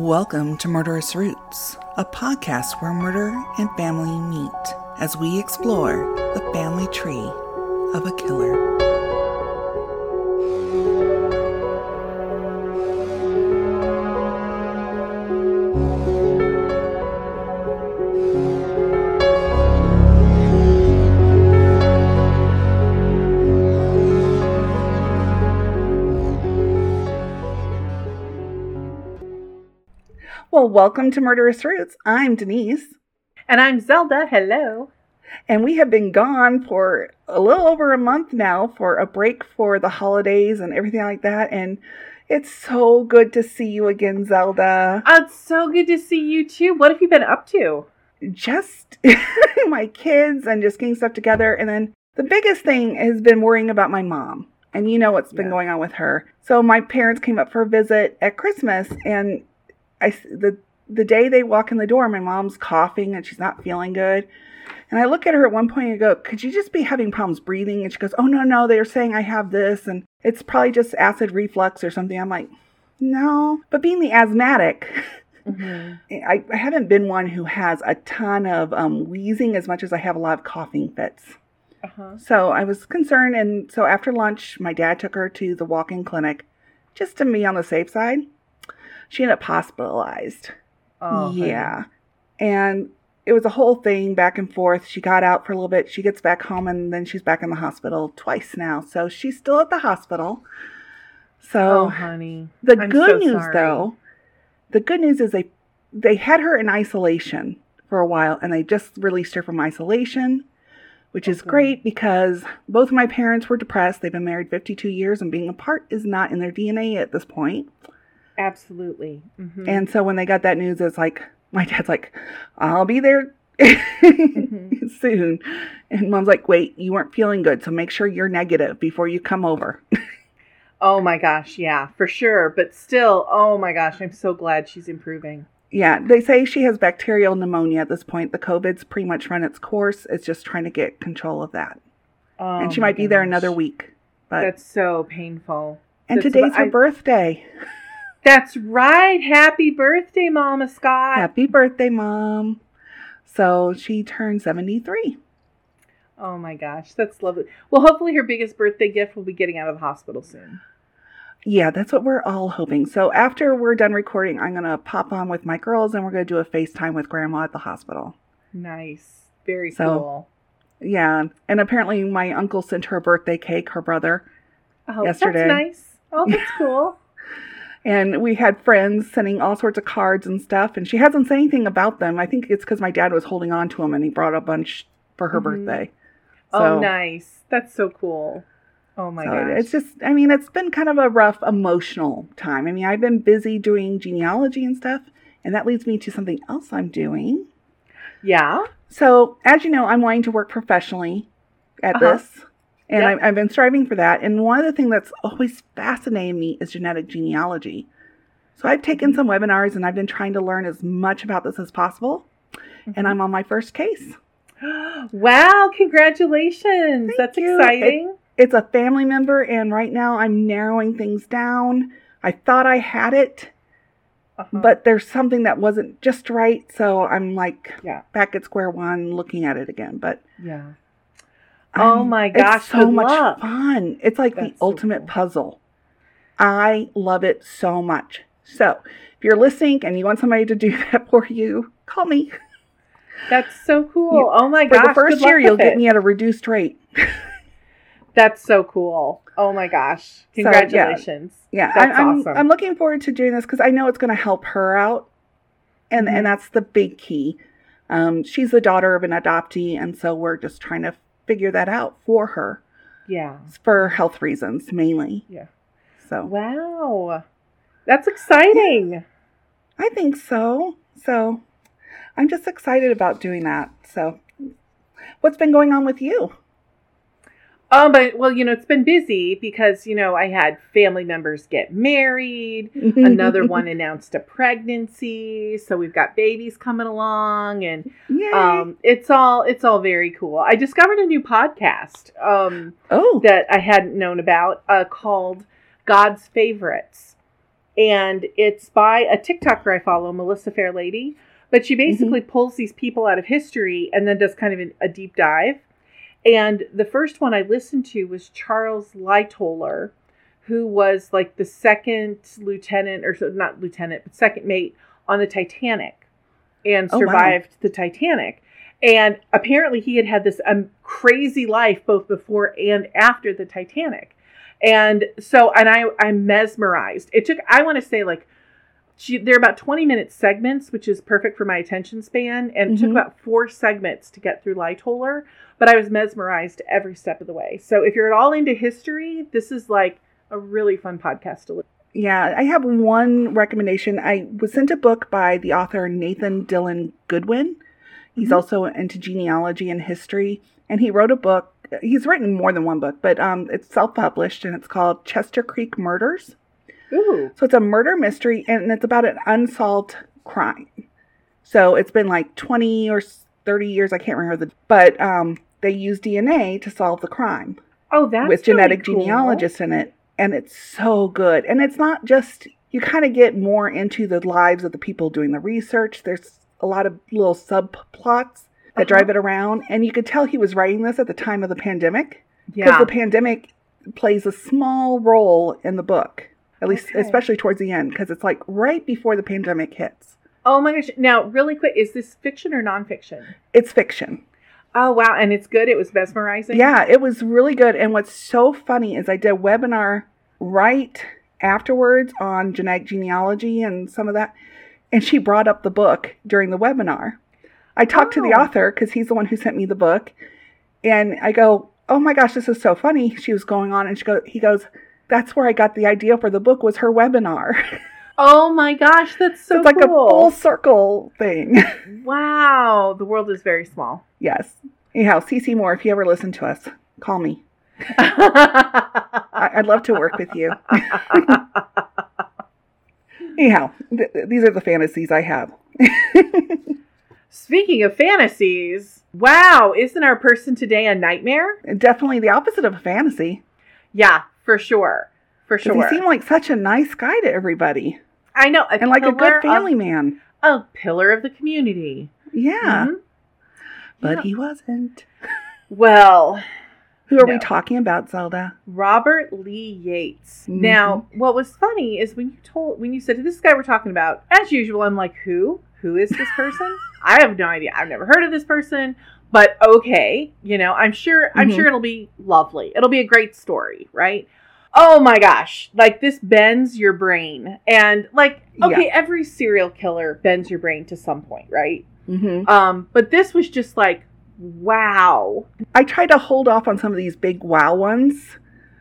Welcome to Murderous Roots, a podcast where murder and family meet as we explore the family tree of a killer. Well, welcome to Murderous Roots. I'm Denise, And I'm Zelda. Hello. and we have been gone for a little over a month now for a break for the holidays and everything like that. And it's so good to see you again, Zelda. Oh, it's so good to see you too. What have you been up to? Just my kids and just getting stuff together. And then the biggest thing has been worrying about my mom. And you know what's been Yeah. going on with her. So my parents came up for a visit at Christmas, and I the the day they walk in the door, my mom's coughing and she's not feeling good. And I look at her at one point and go, "Could you just be having problems breathing?" And she goes, "Oh no, no, they are saying I have this, and it's probably just acid reflux or something." I'm like, "No," but being the asthmatic. Mm-hmm. I, I haven't been one who has a ton of um, wheezing as much as I have a lot of coughing fits. Uh-huh. So I was concerned, and so after lunch, my dad took her to the walk-in clinic, just to be on the safe side. She ended up hospitalized. Oh, yeah, and it was a whole thing back and forth. She got out for a little bit. She gets back home, and then she's back in the hospital twice now. So she's still at the hospital. So Oh, honey. the I'm good so news, sorry. though, the good news is they they had her in isolation for a while, and they just released her from isolation, which is great because both of my parents were depressed. They've been married 52 years, and being apart is not in their DNA at this point. Absolutely. Mhm. And so when they got that news, it's like my dad's like, "I'll be there." Mhm. Soon, and mom's like, "Wait, you weren't feeling good, so make sure you're negative before you come over." oh my gosh, yeah, for sure. But still, oh my gosh, I'm so glad she's improving. Yeah, they say she has bacterial pneumonia at this point. The COVID's pretty much run its course. It's just trying to get control of that. Oh, and she might be there another week. But That's so painful. and that's today's her I- birthday. That's right. Happy birthday, Mama Scott. Happy birthday, mom. So she turned 73. Oh my gosh, that's lovely. Well, hopefully her biggest birthday gift will be getting out of the hospital soon. Yeah, that's what we're all hoping. So after we're done recording, I'm going to pop on with my girls and we're going to do a FaceTime with grandma at the hospital. Nice. Very So- cool. Yeah, and apparently my uncle sent her a birthday cake, her brother. Oh, yesterday. That's nice. Oh, that's cool. And we had friends sending all sorts of cards and stuff, and she hasn't said anything about them. I think it's because my dad was holding on to them and he brought a bunch for her Mhm. birthday. oh, nice. That's so cool. Oh my so gosh. it's just, I mean, it's been kind of a rough emotional time. I mean, I've been busy doing genealogy and stuff, and that leads me to something else I'm doing. yeah. So, as you know, I'm wanting to work professionally at Uh-huh. this, and Yep. I, I've been striving for that. And one of the things that's always fascinated me is genetic genealogy. So, I've taken some webinars and I've been trying to learn as much about this as possible. Mm-hmm. And I'm on my first case. Wow, congratulations. Thank That's you. exciting. It's a family member, and right now I'm narrowing things down. I thought I had it, Uh-huh. but there's something that wasn't just right. So, I'm like yeah. back at square one looking at it again. But Yeah. Oh my gosh, It's so much luck. fun. It's like That's the so ultimate cool. puzzle. I love it so much. So, if you're listening and you want somebody to do that for you, call me. That's so cool. You- oh my gosh. For the first year, you'll with get me at a reduced rate. That's so cool. Oh my gosh. yeah. Congratulations. Yeah, That's I, I'm awesome. I'm looking forward to doing this because I know it's going to help her out, and Mhm. and that's the big key. Um, she's the daughter of an adoptee, and so we're just trying to figure that out for her Yeah. for health reasons mainly. Yeah. So Wow. That's exciting. I think so. So I'm just excited about doing that. So what's been going on with you? Um, but well, you know, it's been busy because you know I had family members get married. Another one announced a pregnancy, so we've got babies coming along, and Yay. um, it's all it's all very cool. I discovered a new podcast um, oh, that I hadn't known about uh, called God's Favorites, and it's by a TikToker I follow, Melissa Fairlady. But she basically pulls these people out of history and then does kind of a deep dive. And the first one I listened to was Charles Lightoller, who was like the second lieutenant, or so, not lieutenant, but second mate on the Titanic and Oh, wow. survived the Titanic. And apparently, he had had this um, crazy life both before and after the Titanic. And so, and I, I'm mesmerized. It took, I want to say, like, she, they're about 20 minute segments, which is perfect for my attention span. And it took about four segments to get through Lightoller, but I was mesmerized every step of the way. So if you're at all into history, this is like a really fun podcast to listen Yeah, I have one recommendation. I was sent a book by the author Nathan Dylan Goodwin. He's Mhm. also into genealogy and history, and he wrote a book. He's written more than one book, but um, it's self-published, and it's called Chester Creek Murders. Ooh. So it's a murder mystery, and it's about an unsolved crime. So it's been like 20 or 30 years, I can't remember the, but um, they use DNA to solve the crime Oh, that's with really genetic cool. genealogists in it, and it's so good. And it's not just you kind of get more into the lives of the people doing the research. There's a lot of little subplots that Uh-huh. drive it around, and you could tell he was writing this at the time of the pandemic because Yeah. the pandemic plays a small role in the book, at least Okay. especially towards the end, because it's like right before the pandemic hits. Oh my gosh. Now, really quick, is this fiction or nonfiction? It's fiction. Oh, wow. And it's good. It was mesmerizing. Yeah, it was really good. And what's so funny is I did a webinar right afterwards on genetic genealogy and some of that. And she brought up the book during the webinar. I talked to the Oh. author because he's the one who sent me the book. And I go, Oh my gosh, this is so funny. She was going on and she go he goes, That's where I got the idea for the book was her webinar. Oh my gosh. That's so it's like a full circle thing. wow. The world is very small. yes. Anyhow, CeCe Moore, if you ever listen to us, call me. I- I'd love to work with you. Anyhow, th- these are the fantasies I have. Speaking of fantasies, wow, isn't our person today a nightmare? Definitely the opposite of a fantasy. Yeah, for sure. for sure. He seemed like such a nice guy to everybody, I know. And like a good family Of, man. a pillar of the community. Yeah, Mhm. but Yeah. he wasn't. Well, Who are No. we talking about, Zelda? Robert Lee Yates. Mhm. Now, what was funny is when you told when you said this guy we're talking about, as usual, I'm like, who? Who is this person? I have no idea. I've never heard of this person, but okay, you know, I'm sure I'm Mhm. sure it'll be lovely. It'll be a great story, right? Oh my gosh, like this bends your brain. And like, okay, every serial killer bends your brain to some point, right? Mm-hmm. Um, but this was just like, wow. I try to hold off on some of these big wow ones.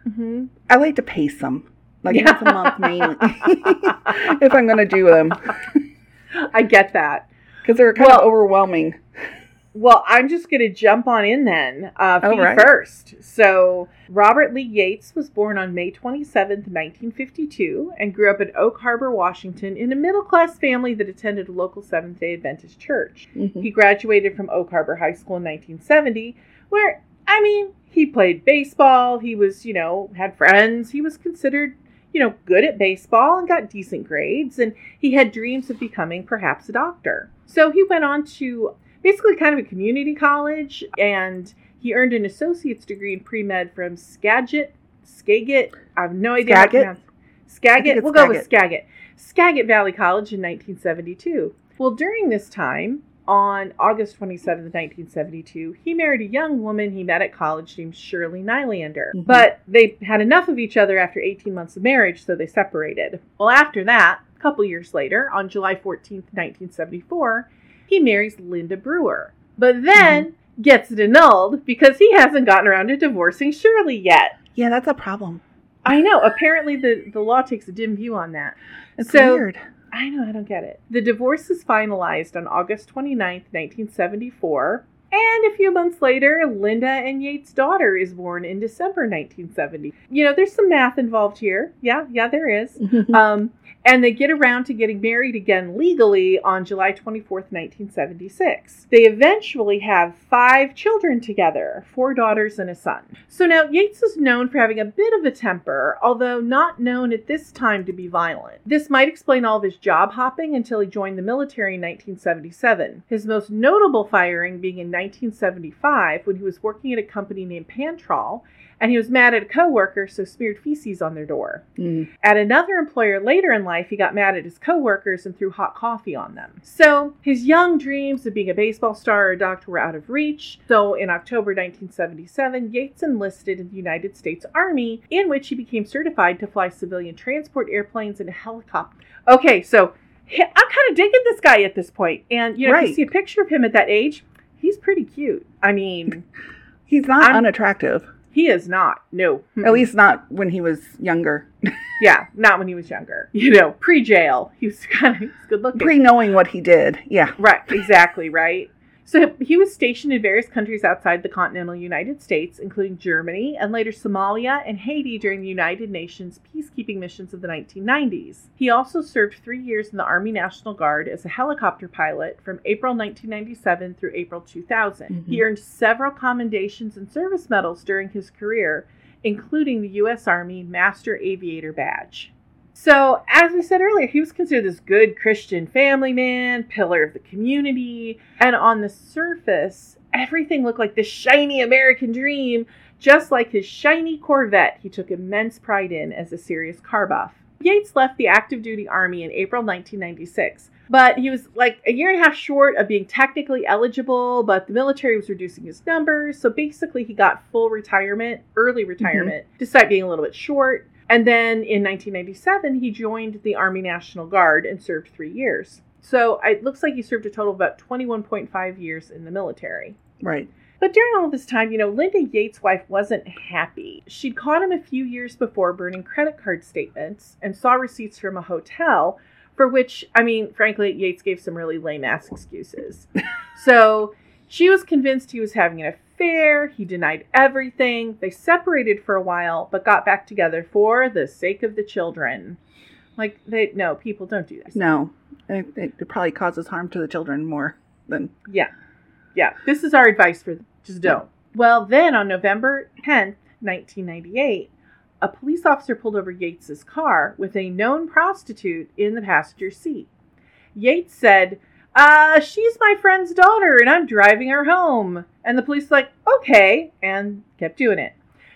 hmm I like to pace them, like Yeah. once a month mainly, if I'm going to do them, I get that. because they're kind Well- of overwhelming. Well, I'm just going to jump on in then. Uh, feet right. first. So, Robert Lee Yates was born on May 27th, 1952, and grew up in Oak Harbor, Washington, in a middle class family that attended a local Seventh day Adventist church. Mhm. He graduated from Oak Harbor High School in 1970, where, I mean, he played baseball. He was, you know, had friends. He was considered, you know, good at baseball and got decent grades. And he had dreams of becoming perhaps a doctor. So he went on to basically kind of a community college and he earned an associate's degree in pre med from Skagit. Skagit. I have no idea how to Skagit? pronounce I Skagit. We'll go with Skagit. Skagit Valley College in 1972. Well, during this time, on August 27th, 1972, he married a young woman he met at college named Shirley Nylander. Mhm. But they had enough of each other after 18 months of marriage, so they separated. Well, after that, a couple years later, on July 14th, 1974, he marries Linda Brewer. But then gets it annulled because he hasn't gotten around to divorcing Shirley yet. Yeah, that's a problem. I know. Apparently, the, the law takes a dim view on that. It's So- weird. I know, I don't get it. The divorce is finalized on August 29th, 1974. And a few months later, Linda and Yates' daughter is born in December 1970. You know, there's some math involved here. Yeah, yeah, there is. Um, and they get around to getting married again legally on July 24th, 1976. They eventually have five children together four daughters and a son. So now Yates is known for having a bit of a temper, although not known at this time to be violent. This might explain all of his job hopping until he joined the military in 1977. His most notable firing being in 1975 when he was working at a company named Pantrol and he was mad at a coworker, so smeared feces on their door. Mm. At another employer later in life, he got mad at his coworkers and threw hot coffee on them. So his young dreams of being a baseball star or a doctor were out of reach. So in October 1977, Yates enlisted in the United States Army, in which he became certified to fly civilian transport airplanes and helicopters. Okay, so I'm kind of digging this guy at this point, and you know, if you see a picture of him at that age, he's pretty cute. I mean, He's not I'm- unattractive. he is not. No, At least not when he was younger. Yeah, not when he was younger. You know, pre jail, he was kind of good looking. Pre knowing what he did. Yeah. right, exactly, right. So he was stationed in various countries outside the continental United States, including Germany and later Somalia and Haiti during the United Nations peacekeeping missions of the 1990s. He also served three years in the Army National Guard as a helicopter pilot from April 1997 through April 2000. He Mhm. earned several commendations and service medals during his career, including the U.S. Army Master Aviator Badge. So, as we said earlier, he was considered this good Christian family man, pillar of the community, and on the surface, everything looked like the shiny American dream, just like his shiny Corvette he took immense pride in as a serious car buff. Yates left the active duty army in April 1996, but he was like a year and a half short of being technically eligible, but the military was reducing his numbers, so basically he got full retirement, early retirement, mm-hmm. despite being a little bit short. And then in 1997, he joined the Army National Guard and served three years. So it looks like he served a total of about 21.5 years in the military. Right. But during all this time, you know, Linda Yates' wife wasn't happy. She'd caught him a few years before burning credit card statements and saw receipts from a hotel, for which, I mean, frankly, Yates gave some really lame ass excuses. so she was convinced he was having an affair. He denied everything. They separated for a while, but got back together for the sake of the children. Like, they, no, people don't do that. No. It, it probably causes harm to the children more than. Yeah. Yeah. This is our advice for just don't. Well, then on November 10th, 1998, a police officer pulled over Yates's car with a known prostitute in the passenger seat. Yates said, uh, she's my friend's daughter and I'm driving her home. And the police like, okay, and kept doing it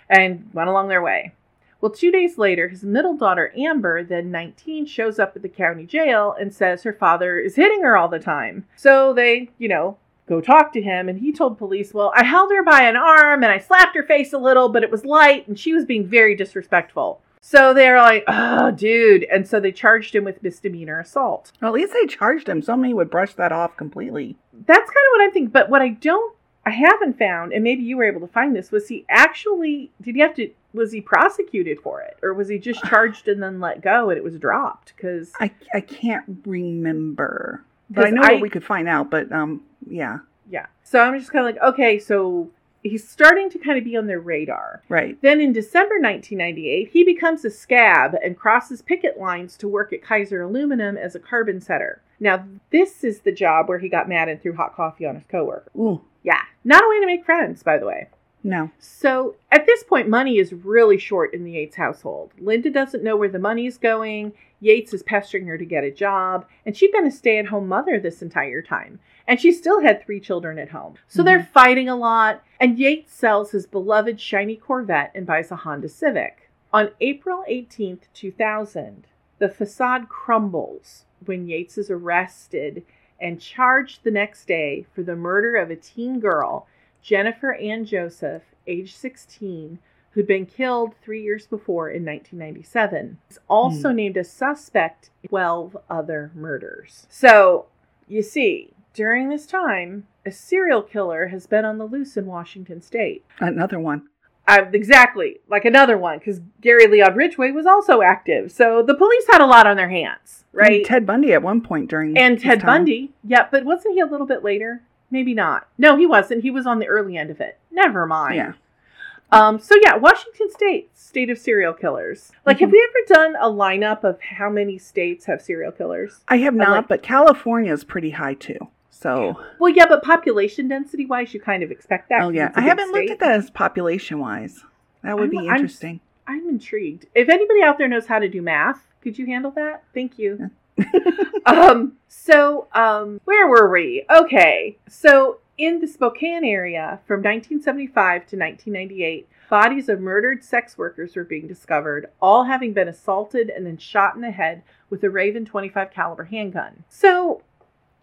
and went along their way. Well, two days later, his middle daughter, Amber, then 19, shows up at the county jail and says her father is hitting her all the time. So they, you know, go talk to him, and he told police, Well, I held her by an arm and I slapped her face a little, but it was light and she was being very disrespectful. So they're like, Oh, dude. And so they charged him with misdemeanor assault. Well, at least they charged him. Somebody would brush that off completely. That's kind of what I'm thinking. But what I don't, I haven't found, and maybe you were able to find this, was he actually, did he have to, was he prosecuted for it? Or was he just charged and then let go and it was dropped? Because, I, I can't remember. But I know I- what we could find out. But um, yeah. yeah. So I'm just kind of like, okay, so he's starting to kind of be on their radar. Right. Then in December 1998, he becomes a scab and crosses picket lines to work at Kaiser Aluminum as a carbon setter. Now, this is the job where he got mad and threw hot coffee on his coworker. Ooh. Yeah, not a way to make friends, by the way. No. So at this point, money is really short in the Yates household. Linda doesn't know where the money is going. Yates is pestering her to get a job, and she'd been a stay at home mother this entire time. And she still had three children at home. So they're mm-hmm. fighting a lot, and Yates sells his beloved shiny Corvette and buys a Honda Civic. On April 18th, 2000, the facade crumbles when Yates is arrested and charged the next day for the murder of a teen girl Jennifer Ann Joseph, age 16, who'd been killed three years before in 1997. He's also hmm. named a suspect in 12 other murders. So, you see, during this time, a serial killer has been on the loose in Washington state. Another one. Uh, exactly, like another one, because Gary Leon Ridgway was also active. So the police had a lot on their hands, right? And Ted Bundy at one point during. And Ted time. Bundy, yeah, but wasn't he a little bit later? maybe not. No, he wasn't. He was on the early end of it. Never mind. Yeah. Um, so yeah, Washington State, state of serial killers. Like, have Mhm. we ever done a lineup of how many states have serial killers? I have not, like- but California is pretty high too. So, Well, yeah, but population density wise, you kind of expect that. Oh yeah, it's a I big haven't looked at this population wise. That would I'm- be I'm- interesting. I'm intrigued. If anybody out there knows how to do math, could you handle that? Thank you. um, so, um, where were we? Okay. So, in the Spokane area from 1975 to 1998, bodies of murdered sex workers were being discovered, all having been assaulted and then shot in the head with a Raven 25 caliber handgun. So,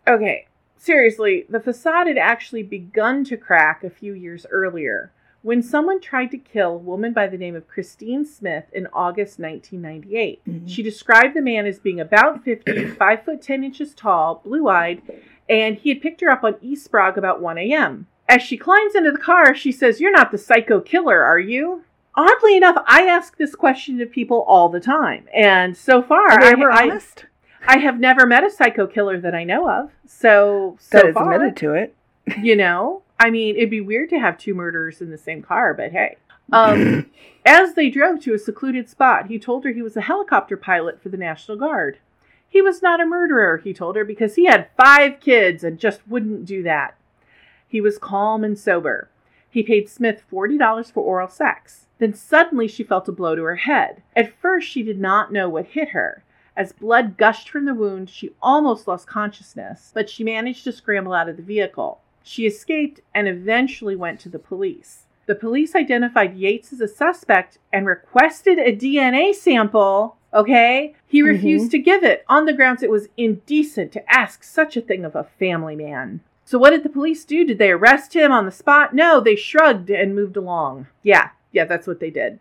okay, seriously, the facade had actually begun to crack a few years earlier when someone tried to kill a woman by the name of Christine Smith in August 1998. Mhm. She described the man as being about 50, 5 foot 10 inches tall, blue eyed, and he had picked her up on East Sprague about 1 a.m. As she climbs into the car, she says, You're not the psycho killer, are you? Oddly enough, I ask this question to people all the time. And so far, Are they I, ever I, honest? I have never met a psycho killer that I know of. So, so that is far, admitted to it. you know, I mean, it'd be weird to have two murderers in the same car, but hey. Um, as they drove to a secluded spot, he told her he was a helicopter pilot for the National Guard. He was not a murderer, he told her, because he had five kids and just wouldn't do that. He was calm and sober. He paid Smith $40 for oral sex. Then suddenly she felt a blow to her head. At first, she did not know what hit her. As blood gushed from the wound, she almost lost consciousness, but she managed to scramble out of the vehicle. She escaped and eventually went to the police. The police identified Yates as a suspect and requested a DNA sample. Okay? He mm-hmm. refused to give it on the grounds it was indecent to ask such a thing of a family man. So, what did the police do? Did they arrest him on the spot? No, they shrugged and moved along. Yeah, yeah, that's what they did.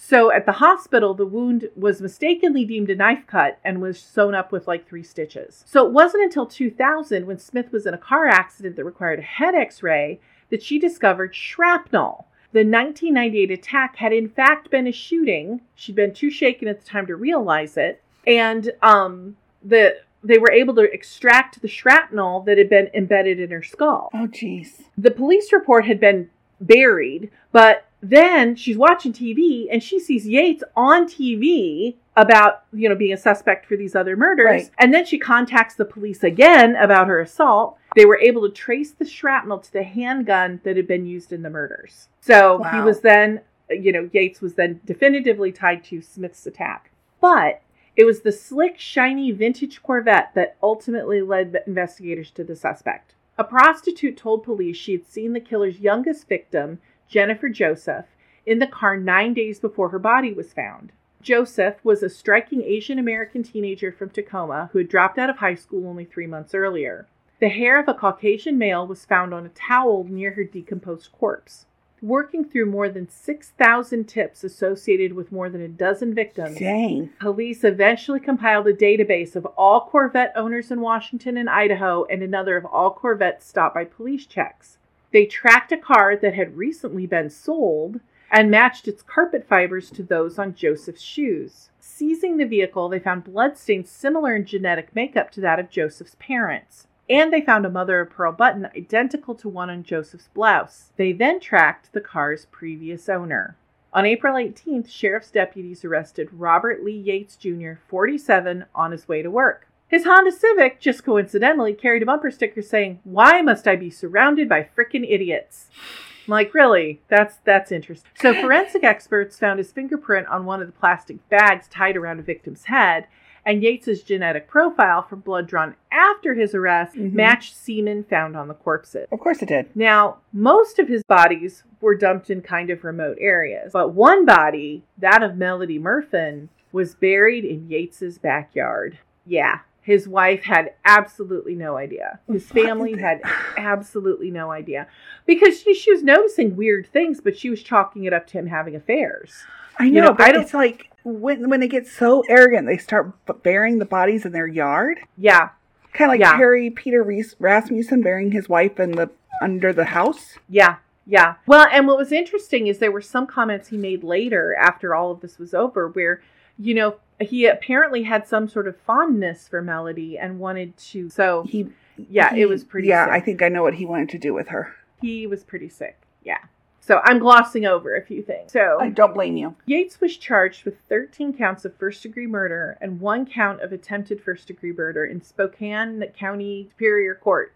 So, at the hospital, the wound was mistakenly deemed a knife cut and was sewn up with like three stitches. So, it wasn't until 2000, when Smith was in a car accident that required a head x ray, that she discovered shrapnel. The 1998 attack had in fact been a shooting. She'd been too shaken at the time to realize it, and um, the they were able to extract the shrapnel that had been embedded in her skull. Oh, jeez. The police report had been buried, but then she's watching TV and she sees Yates on TV about, you know, being a suspect for these other murders. Right. And then she contacts the police again about her assault. They were able to trace the shrapnel to the handgun that had been used in the murders. So he was then, you know, Yates was then definitively tied to Smith's attack. But it was the slick, shiny vintage Corvette that ultimately led investigators to the suspect. A prostitute told police she had seen the killer's youngest victim, Jennifer Joseph, in the car nine days before her body was found. Joseph was a striking Asian American teenager from Tacoma who had dropped out of high school only three months earlier. The hair of a Caucasian male was found on a towel near her decomposed corpse. Working through more than 6,000 tips associated with more than a dozen victims, Dang. Police eventually compiled a database of all Corvette owners in Washington and Idaho and another of all Corvettes stopped by police checks. They tracked a car that had recently been sold and matched its carpet fibers to those on Joseph's shoes. Seizing the vehicle, they found bloodstains similar in genetic makeup to that of Joseph's parents. And they found a mother of pearl button identical to one on Joseph's blouse. They then tracked the car's previous owner. On April 18th, sheriff's deputies arrested Robert Lee Yates Jr., 47, on his way to work. His Honda Civic, just coincidentally, carried a bumper sticker saying, Why must I be surrounded by frickin' idiots? I'm like, really? That's that's interesting. So forensic experts found his fingerprint on one of the plastic bags tied around a victim's head, and Yates's genetic profile from blood drawn after his arrest Mhm. matched semen found on the corpses. Of course it did. Now, most of his bodies were dumped in kind of remote areas, but one body, that of Melody Murfin, was buried in Yates's backyard. Yeah, his wife had absolutely no idea. His family had absolutely no idea because she, she was noticing weird things, but she was chalking it up to him having affairs. I You know, know, but I don't- it's like when when they get so arrogant, they start burying the bodies in their yard. Yeah, Kind of like Yeah. Harry Peter Ries- Rasmussen burying his wife in the under the house. Yeah, yeah. Well, and what was interesting is there were some comments he made later after all of this was over where, you know, he apparently had some sort of fondness for Melody and wanted to. So He yeah, He- it was pretty. Yeah, sick. I think I know what he wanted to do with her. he was pretty sick. Yeah. So I'm glossing over a few things. So I don't blame you. Yates was charged with 13 counts of first degree murder and one count of attempted first degree murder in Spokane County Superior Court.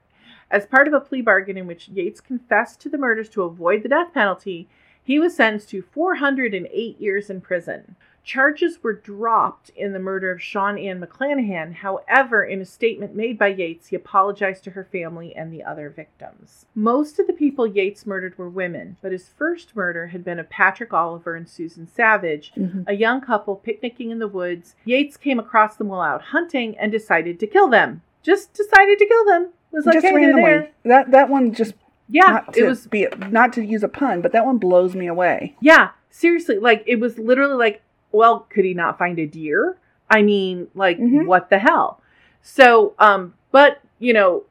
As part of a plea bargain in which Yates confessed to the murders to avoid the death penalty, he was sentenced to 408 years in prison. Charges were dropped in the murder of Sean Ann McClanahan. However, in a statement made by Yates, he apologized to her family and the other victims. Most of the people Yates murdered were women, but his first murder had been of Patrick Oliver and Susan Savage, Mhm. a young couple picnicking in the woods. Yates came across them while out hunting and decided to kill them. Just decided to kill them. Was like, just hey, randomly. there. That that one just Yeah, it was be not to use a pun, but that one blows me away. Yeah, seriously, like it was literally like, well, could he not find a deer? I mean, like Mhm. what the hell? So, um, but you know,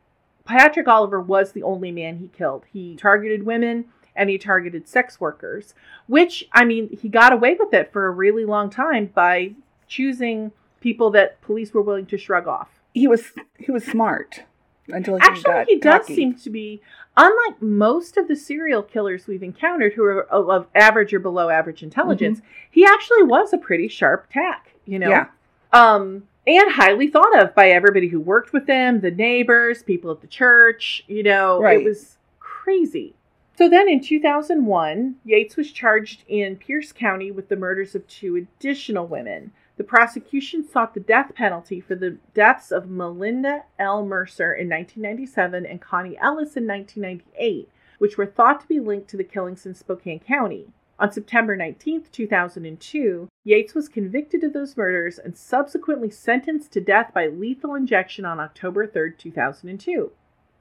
Patrick Oliver was the only man he killed. He targeted women and he targeted sex workers, which I mean, he got away with it for a really long time by choosing people that police were willing to shrug off. He was he was smart until he Actually, he does cocky. seem to be, unlike most of the serial killers we've encountered who are of average or below average intelligence, he actually was a pretty sharp tack, you know? Yeah. Um, and highly thought of by everybody who worked with him, the neighbors, people at the church, you know, Right. it was crazy. So then in 2001, Yates was charged in Pierce County with the murders of two additional women. The prosecution sought the death penalty for the deaths of Melinda L. Mercer in 1997 and Connie Ellis in 1998, which were thought to be linked to the killings in Spokane County. On September 19, 2002, Yates was convicted of those murders and subsequently sentenced to death by lethal injection on October 3, 2002.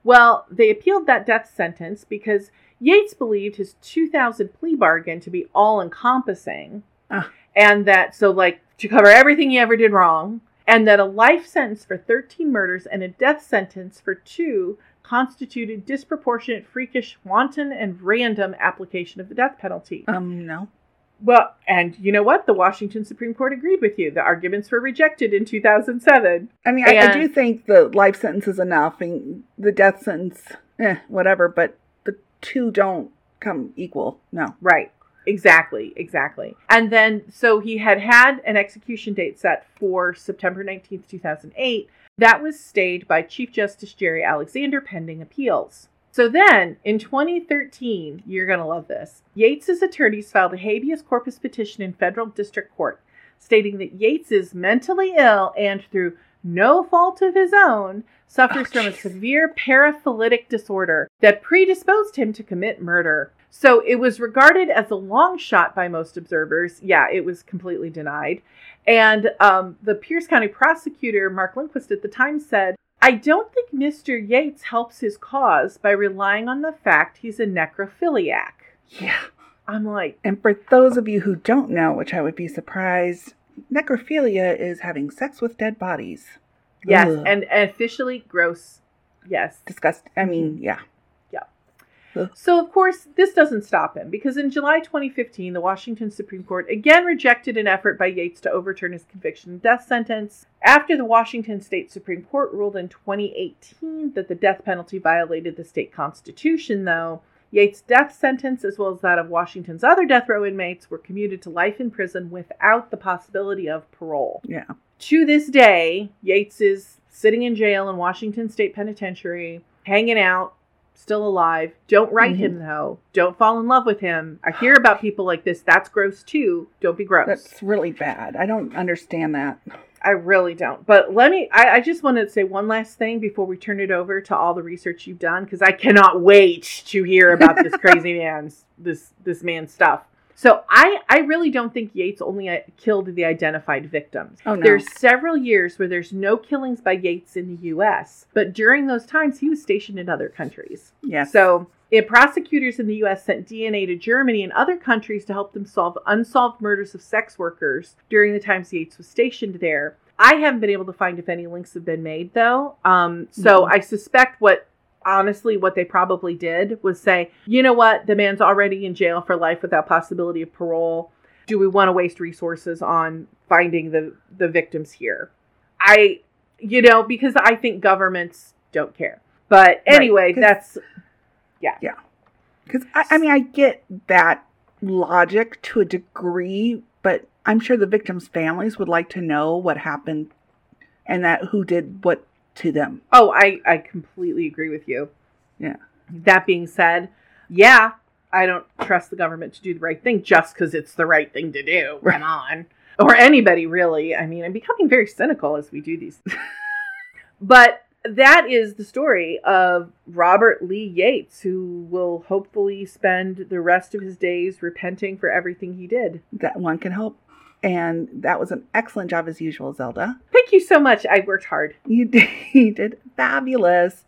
Well, they appealed that death sentence because Yates believed his 2000 plea bargain to be all encompassing, Ah. and that, so like, to cover everything he ever did wrong, and that a life sentence for 13 murders and a death sentence for two constituted disproportionate, freakish, wanton, and random application of the death penalty. Um, no. Well, and you know what? The Washington Supreme Court agreed with you. The arguments were rejected in 2007. I mean, I, I do think the life sentence is enough, and the death sentence, eh, whatever. But the two don't come equal. No. Right. Exactly. Exactly. And then, so he had had an execution date set for September 19th, 2008. That was stayed by Chief Justice Gerry Alexander pending appeals. So then, in 2013, you're going to love this. Yates's attorneys filed a habeas corpus petition in federal district court stating that Yates is mentally ill and through no fault of his own suffers Oh, from a severe paraphyletic disorder that predisposed him to commit murder. So it was regarded as a long shot by most observers. Yeah, it was completely denied. And um, the Pierce County prosecutor, Mark Lindquist, at the time said, I don't think Mr. Yates helps his cause by relying on the fact he's a necrophiliac. Yeah. I'm like, And for those of you who don't know, which I would be surprised, necrophilia is having sex with dead bodies. yes, Ugh. and, and officially gross. Yes. disgust. I mean, yeah. So, of course, this doesn't stop him because in July 2015, the Washington Supreme Court again rejected an effort by Yates to overturn his conviction and death sentence. After the Washington State Supreme Court ruled in 2018 that the death penalty violated the state constitution, though, Yates' death sentence, as well as that of Washington's other death row inmates, were commuted to life in prison without the possibility of parole. Yeah. To this day, Yates is sitting in jail in Washington State Penitentiary, hanging out, still alive. Don't write mm-hmm. him though. Don't fall in love with him. I hear about people like this. That's gross too. Don't be gross. That's really bad. I don't understand that. I really don't. But let me, I, I just wanted to say one last thing before we turn it over to all the research you've done because I cannot wait to hear about this crazy man's, this, this man's stuff. So I, I really don't think Yates only uh, killed the identified victims. Oh, no. There's several years where there's no killings by Yates in the U.S., but during those times he was stationed in other countries. Yeah. So, if prosecutors in the U.S. sent DNA to Germany and other countries to help them solve unsolved murders of sex workers during the times Yates was stationed there. I haven't been able to find if any links have been made, though. Um, so, Mhm. I suspect what, honestly, what they probably did was say, you know what, the man's already in jail for life without possibility of parole. Do we want to waste resources on finding the, the victims here? I, you know, because I think governments don't care. But anyway, 'cause- that's yeah. Yeah. Because I, I mean, I get that logic to a degree, but I'm sure the victims' families would like to know what happened and that who did what to them. oh, I I completely agree with you. Yeah. That being said, yeah, I don't trust the government to do the right thing just because it's the right thing to do. Right. Come on, or anybody really. I mean, I'm becoming very cynical as we do these. but that is the story of Robert Lee Yates, who will hopefully spend the rest of his days repenting for everything he did. That one can hope. And that was an excellent job as usual, Zelda. Thank you so much. I worked hard. You did, you did fabulous.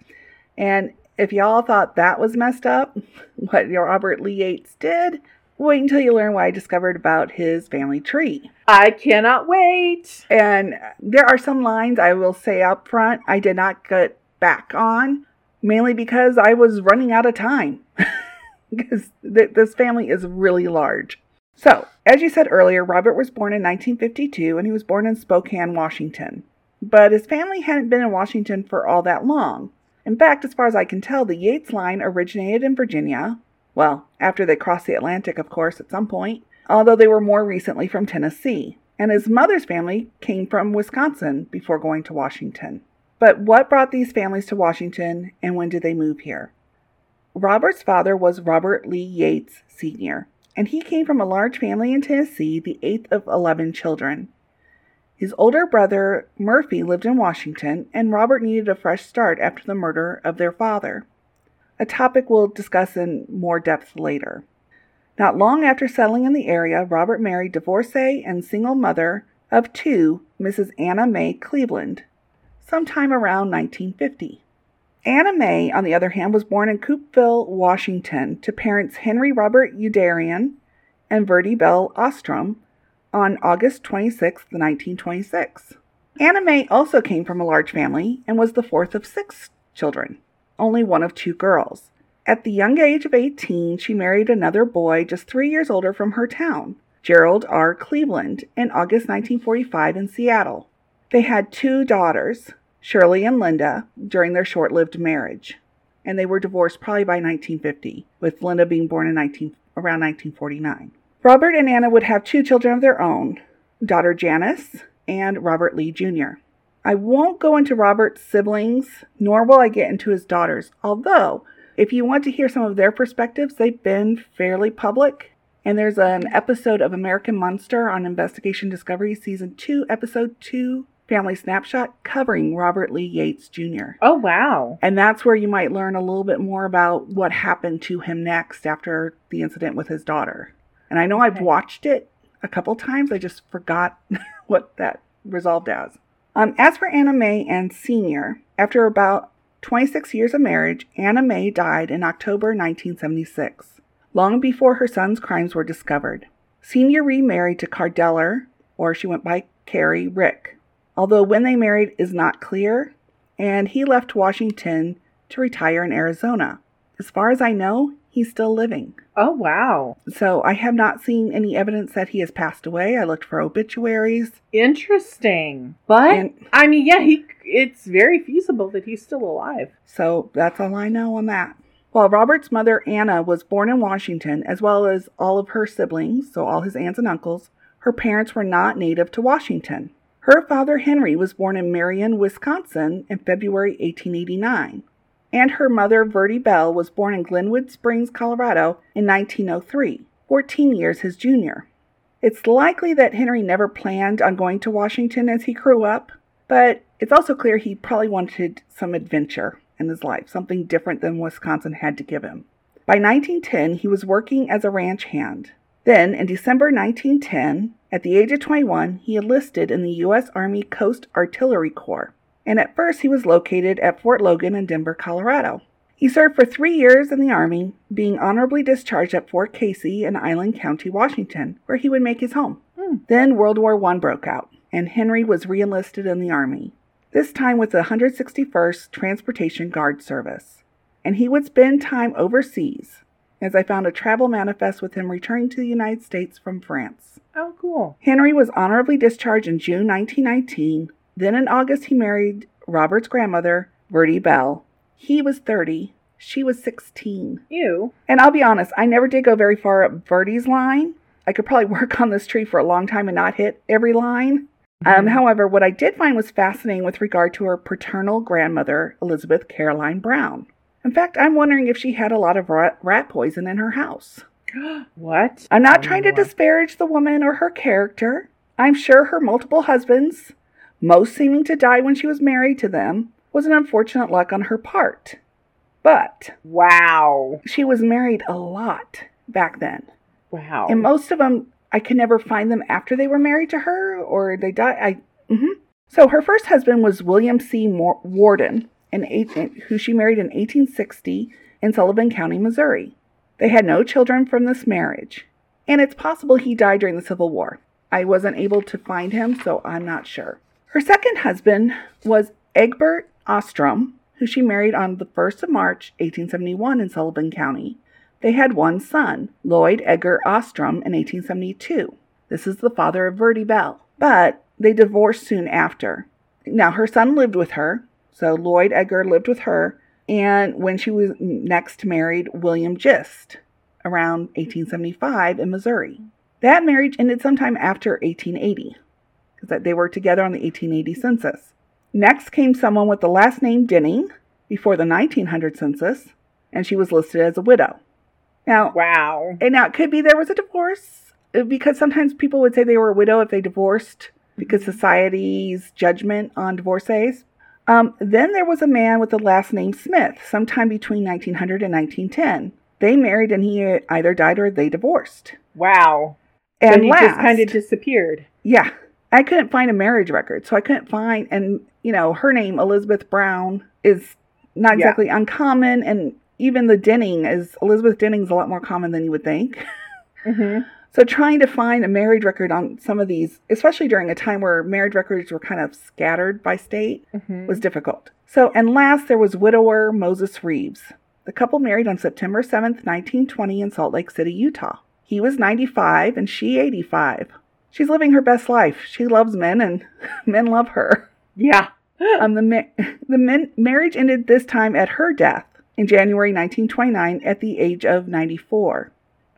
And if y'all thought that was messed up, what your Robert Lee Yates did, wait until you learn what I discovered about his family tree. I cannot wait. And there are some lines I will say up front I did not get back on, mainly because I was running out of time. because th- this family is really large. So, as you said earlier, Robert was born in 1952 and he was born in Spokane, Washington. But his family hadn't been in Washington for all that long. In fact, as far as I can tell, the Yates line originated in Virginia. Well, after they crossed the Atlantic, of course, at some point, although they were more recently from Tennessee. And his mother's family came from Wisconsin before going to Washington. But what brought these families to Washington and when did they move here? Robert's father was Robert Lee Yates Sr., and he came from a large family in Tennessee, the eighth of 11 children. His older brother, Murphy, lived in Washington, and Robert needed a fresh start after the murder of their father, a topic we'll discuss in more depth later. Not long after settling in the area, Robert married divorcee and single mother of two, Mrs. Anna May Cleveland, sometime around 1950. Anna May, on the other hand, was born in Coupeville, Washington, to parents Henry Robert Udarian and Verdi Bell Ostrom on August 26, 1926. Anna May also came from a large family and was the fourth of six children, only one of two girls. At the young age of 18, she married another boy just three years older from her town, Gerald R. Cleveland, in August 1945 in Seattle. They had two daughters, Shirley and Linda, during their short lived marriage. And they were divorced probably by 1950, with Linda being born in 19, around 1949. Robert and Anna would have two children of their own daughter Janice and Robert Lee Jr. I won't go into Robert's siblings, nor will I get into his daughters, although, if you want to hear some of their perspectives, they've been fairly public. And there's an episode of American Monster on Investigation Discovery, Season 2, Episode 2, Family Snapshot, covering Robert Lee Yates Jr. Oh wow. And that's where you might learn a little bit more about what happened to him next after the incident with his daughter. And I know I've watched it a couple times, I just forgot what that resolved as. Um, as for Anna May and Senior, after about 26 years of marriage, Anna May died in October 1976, long before her son's crimes were discovered. Senior remarried to Cardeller, or she went by Carrie Rick, although when they married is not clear, and he left Washington to retire in Arizona. As far as I know, he's still living. Oh wow. So I have not seen any evidence that he has passed away. I looked for obituaries. Interesting. But And- I mean, yeah, he it's very feasible that he's still alive. So that's all I know on that. While Robert's mother, Anna, was born in Washington, as well as all of her siblings, so all his aunts and uncles, her parents were not native to Washington. Her father, Henry, was born in Marion, Wisconsin in February 1889. And her mother, Verdi Bell, was born in Glenwood Springs, Colorado in 1903, 14 years his junior. It's likely that Henry never planned on going to Washington as he grew up, but it's also clear he probably wanted some adventure in his life, something different than Wisconsin had to give him. By 1910, he was working as a ranch hand. Then, in December 1910, at the age of 21, he enlisted in the U.S. Army Coast Artillery Corps, and at first he was located at Fort Logan in Denver, Colorado. He served for three years in the Army, being honorably discharged at Fort Casey in Island County, Washington, where he would make his home. Hmm. Then World War I broke out, and Henry was reenlisted in the Army, this time with the 161st Transportation Guard Service. And he would spend time overseas, as I found a travel manifest with him returning to the United States from France. Oh, cool. Henry was honorably discharged in June 1919. Then in August, he married Robert's grandmother, Verdi Bell. He was 30. She was 16. Ew. And I'll be honest, I never did go very far up Verdi's line. I could probably work on this tree for a long time and not hit every line. Um, Mhm. however, what I did find was fascinating with regard to her paternal grandmother, Elizabeth Caroline Brown. In fact, I'm wondering if she had a lot of rat, rat poison in her house. what? I'm not trying to disparage the woman or her character. I'm sure her multiple husbands, most seeming to die when she was married to them, was an unfortunate luck on her part. But Wow. she was married a lot back then. Wow. And most of them, I could never find them after they were married to her or they died. I, hmm So her first husband was William C. Warden, an eight, who she married in 1860 in Sullivan County, Missouri. They had no children from this marriage, and it's possible he died during the Civil War. I wasn't able to find him, so I'm not sure. Her second husband was Egbert Ostrom, who she married on the 1st of March, 1871, in Sullivan County. They had one son, Lloyd Edgar Ostrom, in 1872. This is the father of Verdi Bell. But they divorced soon after. Now, her son lived with her, so Lloyd Edgar lived with her, and when she was next married William Gist around 1875 in Missouri. That marriage ended sometime after 1880, because they were together on the 1880 census. Next came someone with the last name Denning before the 1900 census, and she was listed as a widow. Now, wow. and now it could be there was a divorce uh, because sometimes people would say they were a widow if they divorced because society's judgment on divorcees. Um, then there was a man with the last name Smith, sometime between 1900 and 1910. They married and he either died or they divorced. Wow. And he last, just kind of disappeared. yeah, I couldn't find a marriage record, so I couldn't find. And you know, her name Elizabeth Brown is not Yeah. exactly uncommon, and even the Denning is Elizabeth Denning's a lot more common than you would think. hmm So trying to find a marriage record on some of these, especially during a time where marriage records were kind of scattered by state, hmm was difficult. So, and last there was widower Moses Reeves. The couple married on September 7th, 1920 in Salt Lake City, Utah. He was 95 and she 85. She's living her best life. She loves men and men love her. Yeah. Um, the ma- the men- marriage ended this time at her death in January 1929 at the age of 94.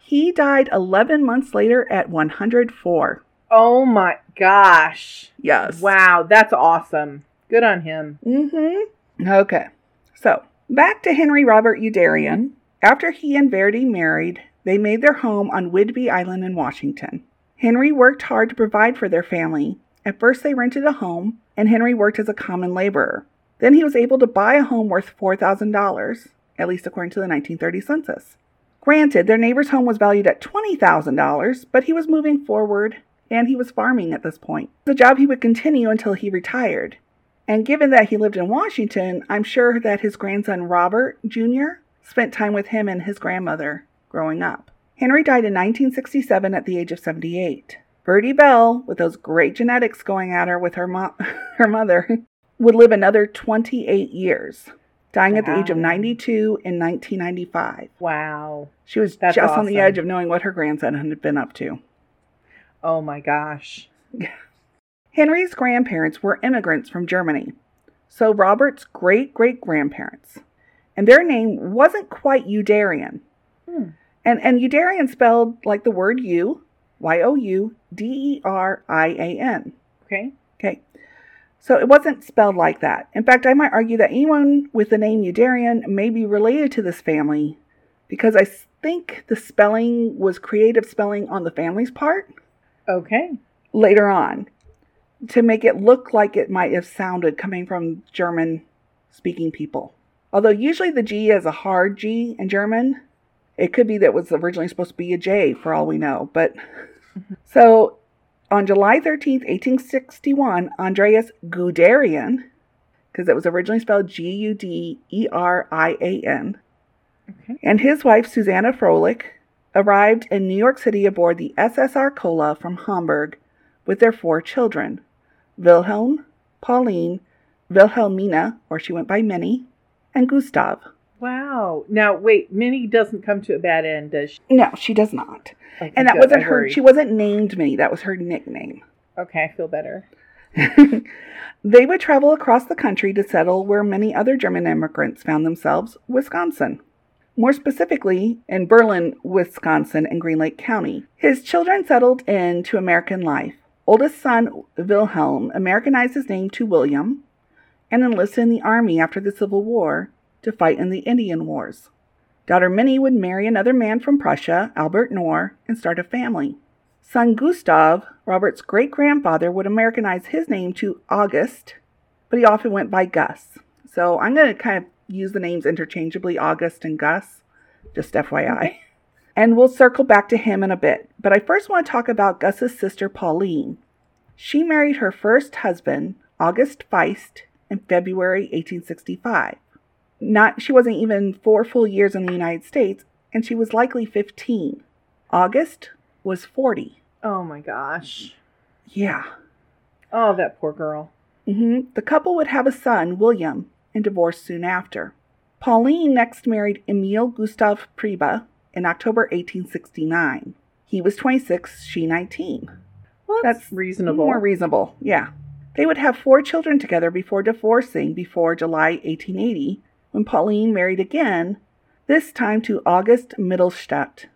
He died 11 months later at 104. Oh my gosh. Yes. Wow. That's awesome. Good on him. Mm-hmm. Okay. So back to Henry Robert Youderian. After he and Verdi married, they made their home on Whidbey Island in Washington. Henry worked hard to provide for their family. At first, they rented a home, and Henry worked as a common laborer. Then he was able to buy a home worth $4,000, at least according to the 1930 census. Granted, their neighbor's home was valued at $20,000, but he was moving forward and he was farming at this point. The job he would continue until he retired. And given that he lived in Washington, I'm sure that his grandson Robert Jr. spent time with him and his grandmother growing up. Henry died in 1967 at the age of 78. Verdi Bell, with those great genetics going at her with her, mo- her mother, would live another 28 years, dying at the age of 92 in 1995. Wow. She was That's just on the edge of knowing what her grandson had been up to. Oh my gosh. Henry's grandparents were immigrants from Germany, so Robert's great great grandparents. And their name wasn't quite Youderian. Hmm. And, and Youderian spelled like the word U, Y O U D E R I A N. Okay. Okay. So it wasn't spelled like that. In fact, I might argue that anyone with the name Youderian may be related to this family because I think the spelling was creative spelling on the family's part Okay. later on to make it look like it might have sounded coming from German speaking people. Although usually the G is a hard G in German, it could be that it was originally supposed to be a J for all we know. But mm-hmm. so on July 13th, 1861, Andreas Guderian, because it was originally spelled G U D E R I A N, Okay. and his wife Susanna Froelich arrived in New York City aboard the SSR Kola from Hamburg with their four children Wilhelm, Pauline, Wilhelmina, or she went by Minnie, and Gustav. Wow. Now wait, Minnie doesn't come to a bad end, does she? No, she does not. Oh, okay, And that good. wasn't I her, she wasn't named Minnie, that was her nickname. Okay, I feel better. they would travel across the country to settle where many other German immigrants found themselves Wisconsin. More specifically, in Berlin, Wisconsin, and Green Lake County. His children settled into American life. Oldest son, Wilhelm, Americanized his name to William and enlisted in the army after the Civil War to fight in the Indian Wars. Daughter Minnie would marry another man from Prussia, Albert Knorr, and start a family. Son Gustav, Robert's great grandfather, would Americanize his name to August, but he often went by Gus. So I'm going to kind of use the names interchangeably August and Gus, just FYI. And we'll circle back to him in a bit. But I first want to talk about Gus's sister Pauline. She married her first husband, August Feist, in February 1865. Not she wasn't even 4 full years in the United States and she was likely 15. August was 40. Oh my gosh. Yeah. Oh, that poor girl. Mm-hmm. The couple would have a son, William, and divorced soon after. Pauline next married Emil Gustav Priebe in October 1869. He was 26, she 19. Well, that's, that's reasonable. More reasonable, yeah. They would have four children together before divorcing before July 1880, when Pauline married again, this time to August Mittelstadt,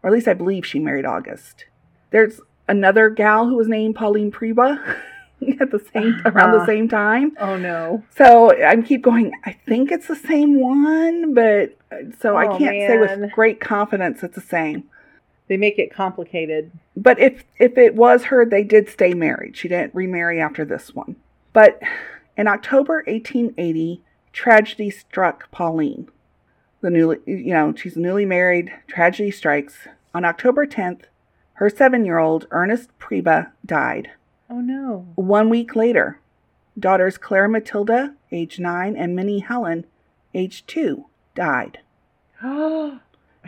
or at least I believe she married August. There's another gal who was named Pauline Priebe at the same around the same time. Oh no! So I keep going. I think it's the same one, but uh, so oh, I can't man. say with great confidence it's the same. They make it complicated. But if if it was her, they did stay married. She didn't remarry after this one. But in October 1880, tragedy struck Pauline the newly, you know, she's newly married. Tragedy strikes. On October 10th, her seven year old Ernest Priebe died. Oh no. One week later, daughters Claire Matilda, age nine, and Minnie Helen, age two, died. How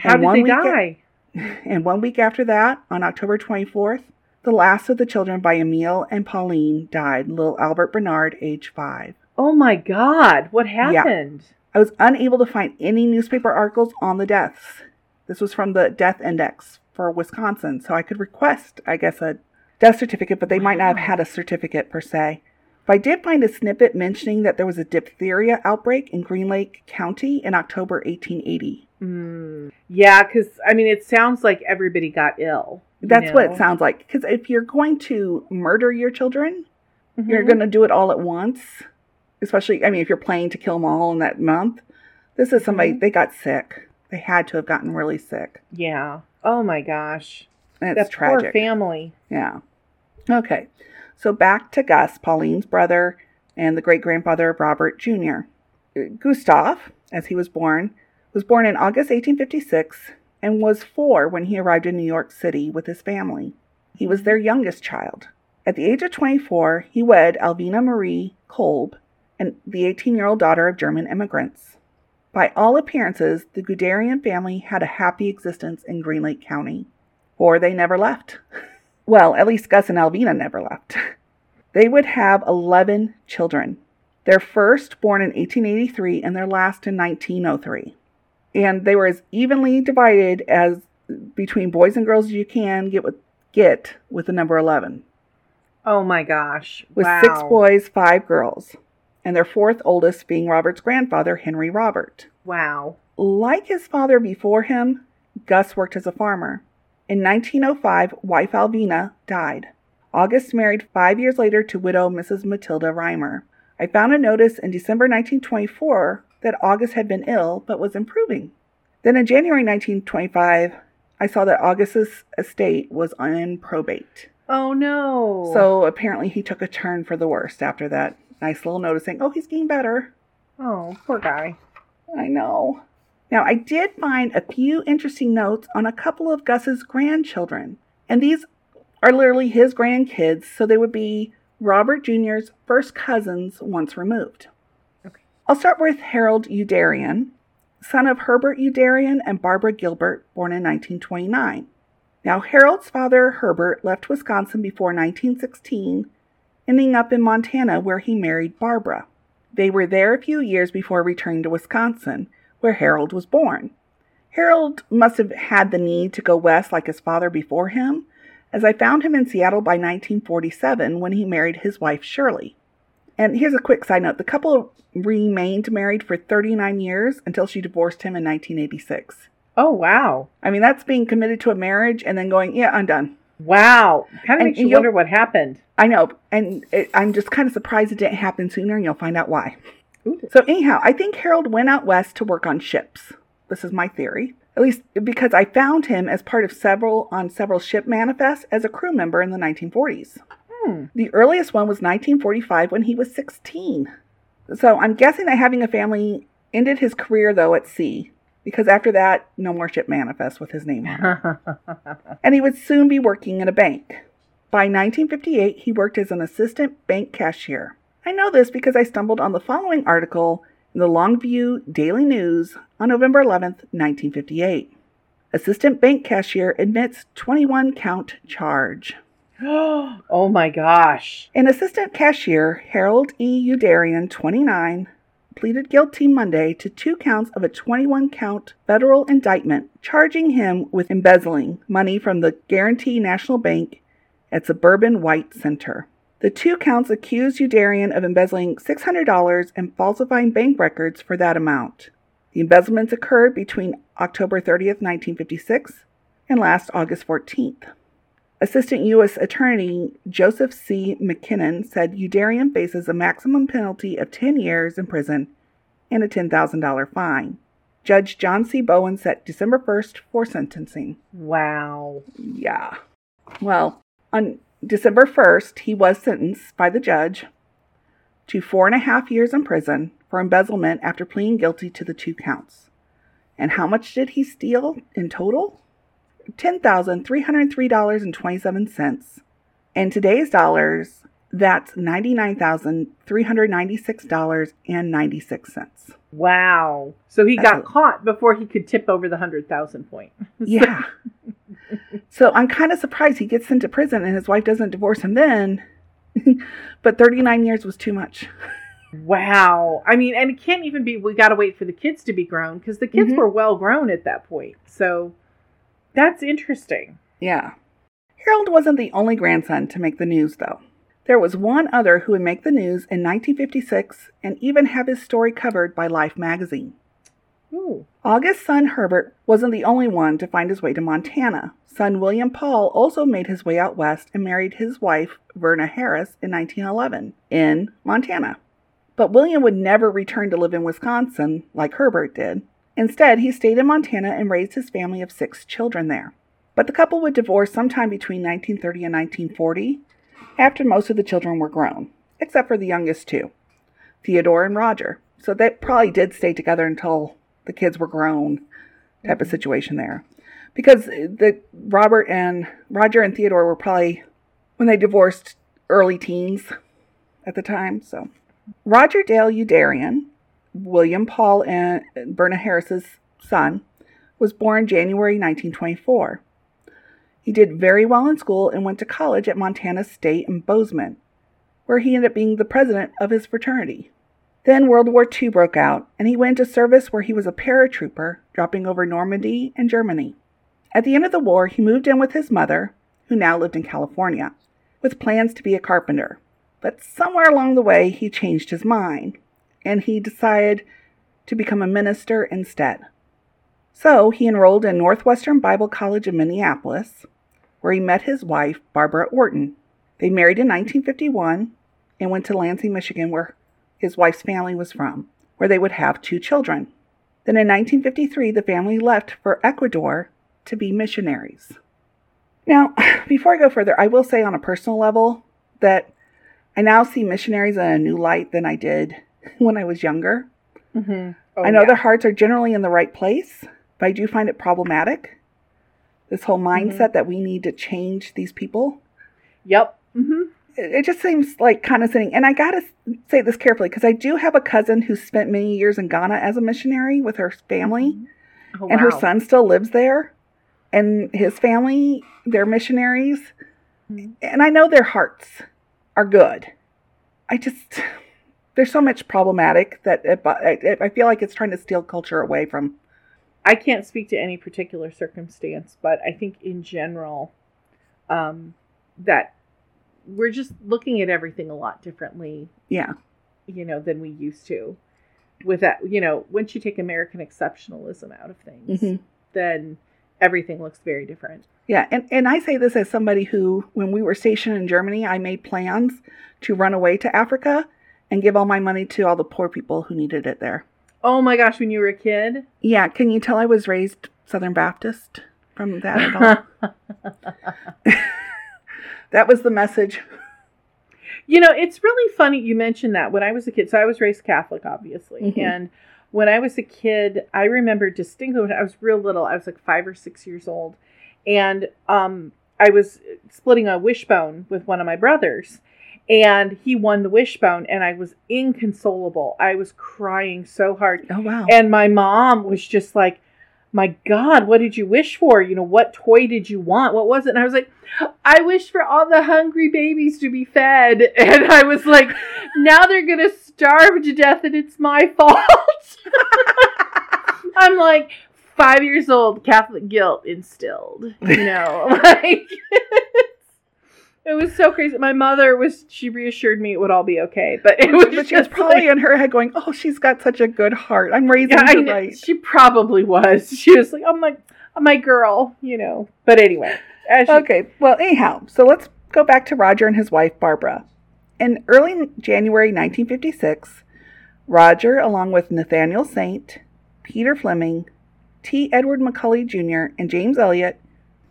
did they die? and one week after that, on October 24th, the last of the children by Emil and Pauline died, little Albert Bernard, age five. Oh my God, what happened? Yeah. I was unable to find any newspaper articles on the deaths. This was from the death index for Wisconsin, so I could request, I guess, a death certificate, but they wow. might not have had a certificate per se. But I did find a snippet mentioning that there was a diphtheria outbreak in Green Lake County in October 1880. Mm. Yeah, because I mean, it sounds like everybody got ill. That's know? what it sounds like. Because if you're going to murder your children, mm-hmm. you're going to do it all at once especially, I mean, if you're planning to kill them all in that month, this is somebody, mm-hmm. they got sick. They had to have gotten really sick. Yeah. Oh my gosh. And it's tragic. Poor family. Yeah. Okay. So back to Gus, Pauline's brother and the great grandfather of Robert Jr. Gustav, as he was born, was born in August 1856 and was four when he arrived in New York City with his family. He was their youngest child. At the age of 24, he wed Alvina Marie Kolb and the 18 year old daughter of German immigrants. By all appearances, the Guderian family had a happy existence in Green Lake County, or they never left. well, at least Gus and Alvina never left. they would have 11 children, their first born in 1883 and their last in 1903. And they were as evenly divided as between boys and girls as you can get with get with the number 11. Oh my gosh. With wow. six boys, five girls and their fourth oldest being Robert's grandfather, Henry Robert. Wow. Like his father before him, Gus worked as a farmer. In 1905, wife Alvina died. August married five years later to widow Mrs. Matilda Reimer. I found a notice in December 1924 that August had been ill but was improving. Then in January 1925, I saw that August's estate was in probate. Oh no. So apparently he took a turn for the worst after that nice little notice saying, oh, he's getting better. Oh, poor guy. I know. Now, I did find a few interesting notes on a couple of Gus's grandchildren, and these are literally his grandkids, so they would be Robert Jr.'s first cousins once removed. Okay. I'll start with Harold Youderian, son of Herbert Youderian and Barbara Gilbert, born in 1929. Now, Harold's father, Herbert, left Wisconsin before 1916 ending up in Montana where he married Barbara. They were there a few years before returning to Wisconsin, where Harold was born. Harold must have had the need to go west like his father before him, as I found him in Seattle by 1947 when he married his wife Shirley. And here's a quick side note the couple remained married for 39 years until she divorced him in 1986. Oh, wow. I mean, that's being committed to a marriage and then going, yeah, I'm done. Wow. Kind of And makes you wonder what happened. I know. And it, I'm just kind of surprised it didn't happen sooner, and you'll find out why. Ooh. So, anyhow, I think Harold went out west to work on ships. This is my theory. At least because I found him as part of several on several ship manifests as a crew member in the 1940s. Hmm. The earliest one was 1945 when he was 16. So I'm guessing that having a family ended his career though at sea because after that, no more ship manifests with his name on it. And he would soon be working in a bank. By 1958, he worked as an assistant bank cashier. I know this because I stumbled on the following article in the Longview Daily News on November 11th, 1958. Assistant bank cashier admits 21 count charge. oh my gosh. An assistant cashier, Harold E. Youderian, 29, pleaded guilty Monday to two counts of a 21 count federal indictment charging him with embezzling money from the Guarantee National Bank at Suburban White Center. The two counts accused Youderian of embezzling $600 and falsifying bank records for that amount. The embezzlements occurred between October 30th, 1956 and last August 14th. Assistant U.S. Attorney Joseph C. McKinnon said Youderian faces a maximum penalty of 10 years in prison and a $10,000 fine. Judge John C. Bowen set December 1st for sentencing. Wow. Yeah. Well, on December 1st, he was sentenced by the judge to four and a half years in prison for embezzlement after pleading guilty to the two counts. And how much did he steal in total? $10,303.27. In today's dollars, that's $99,396.96. Wow. So he got caught before he could tip over the 100,000 point. Yeah. so I'm kind of surprised he gets sent to prison and his wife doesn't divorce him then. but 39 years was too much. Wow. I mean, and it can't even be, we got to wait for the kids to be grown because the kids Mhm. were well grown at that point. So that's interesting. Yeah. Harold wasn't the only grandson to make the news, though. There was one other who would make the news in 1956 and even have his story covered by Life magazine. Ooh. August's son Herbert wasn't the only one to find his way to Montana. Son William Paul also made his way out west and married his wife, Verna Harris, in 1911 in Montana. But William would never return to live in Wisconsin like Herbert did. Instead, he stayed in Montana and raised his family of six children there. But the couple would divorce sometime between 1930 and 1940, after most of the children were grown, except for the youngest two, Theodore and Roger. So they probably did stay together until the kids were grown, type of mm-hmm. situation there. Because the Robert and Roger and Theodore were probably when they divorced early teens at the time. So Roger Dale Youderian, William Paul and Verna Harris's son, was born January 1924. He did very well in school and went to college at Montana State in Bozeman, where he ended up being the president of his fraternity. Then World War II broke out, and he went into service where he was a paratrooper, dropping over Normandy and Germany. At the end of the war, he moved in with his mother, who now lived in California, with plans to be a carpenter. But somewhere along the way, he changed his mind, and he decided to become a minister instead. So he enrolled in Northwestern Bible College in Minneapolis, where he met his wife, Barbara Orton. They married in 1951 and went to Lansing, Michigan, where his wife's family was from, where they would have two children. Then in 1953, the family left for Ecuador to be missionaries. Now, before I go further, I will say on a personal level that I now see missionaries in a new light than I did when I was younger. Mm-hmm. Oh, I know yeah. their hearts are generally in the right place, but I do find it problematic. This whole mindset that we need to change these people. Yep. Mm-hmm. It it just seems like condescending. And I gotta say this carefully because I do have a cousin who spent many years in Ghana as a missionary with her family, Oh, and her son still lives there. And his family, they're missionaries. Mhm. And I know their hearts are good. I just, there's so much problematic that it, I, I feel like it's trying to steal culture away from I can't speak to any particular circumstance, but I think in general, um, that we're just looking at everything a lot differently, Yeah. you know, than we used to. With that, you know, once you take American exceptionalism out of things, hmm then everything looks very different. Yeah, and, and I say this as somebody who, when we were stationed in Germany, I made plans to run away to Africa and give all my money to all the poor people who needed it there. Oh my gosh, when you were a kid? Yeah, can you tell I was raised Southern Baptist from that at all? that was the message. You know, it's really funny you mentioned that. When I was a kid, so I was raised Catholic, obviously. Mhm. And when I was a kid, I remember distinctly when I was real little, I was like five or six years old. And um, I was splitting a wishbone with one of my brothers. And he won the wishbone, and I was inconsolable. I was crying so hard. Oh, wow. And my mom was just like, My God, what did you wish for? You know, what toy did you want? What was it? And I was like, I wish for all the hungry babies to be fed. And I was like, Now they're going to starve to death, and it's my fault. I'm like, five years old, Catholic guilt instilled. You know, like. It was so crazy. My mother was, she reassured me it would all be okay. But it was but she was probably like- in her head going, "Oh, she's got such a good heart. I'm raising yeah, her right." She probably was. She was like, "I'm like, my girl," you know. But anyway, she, Okay, well, anyhow, so let's go back to Roger and his wife, Barbara. In early January 1956, Roger, along with Nathaniel Saint, Peter Fleming, T. Edward McCully Jr., and James Elliot,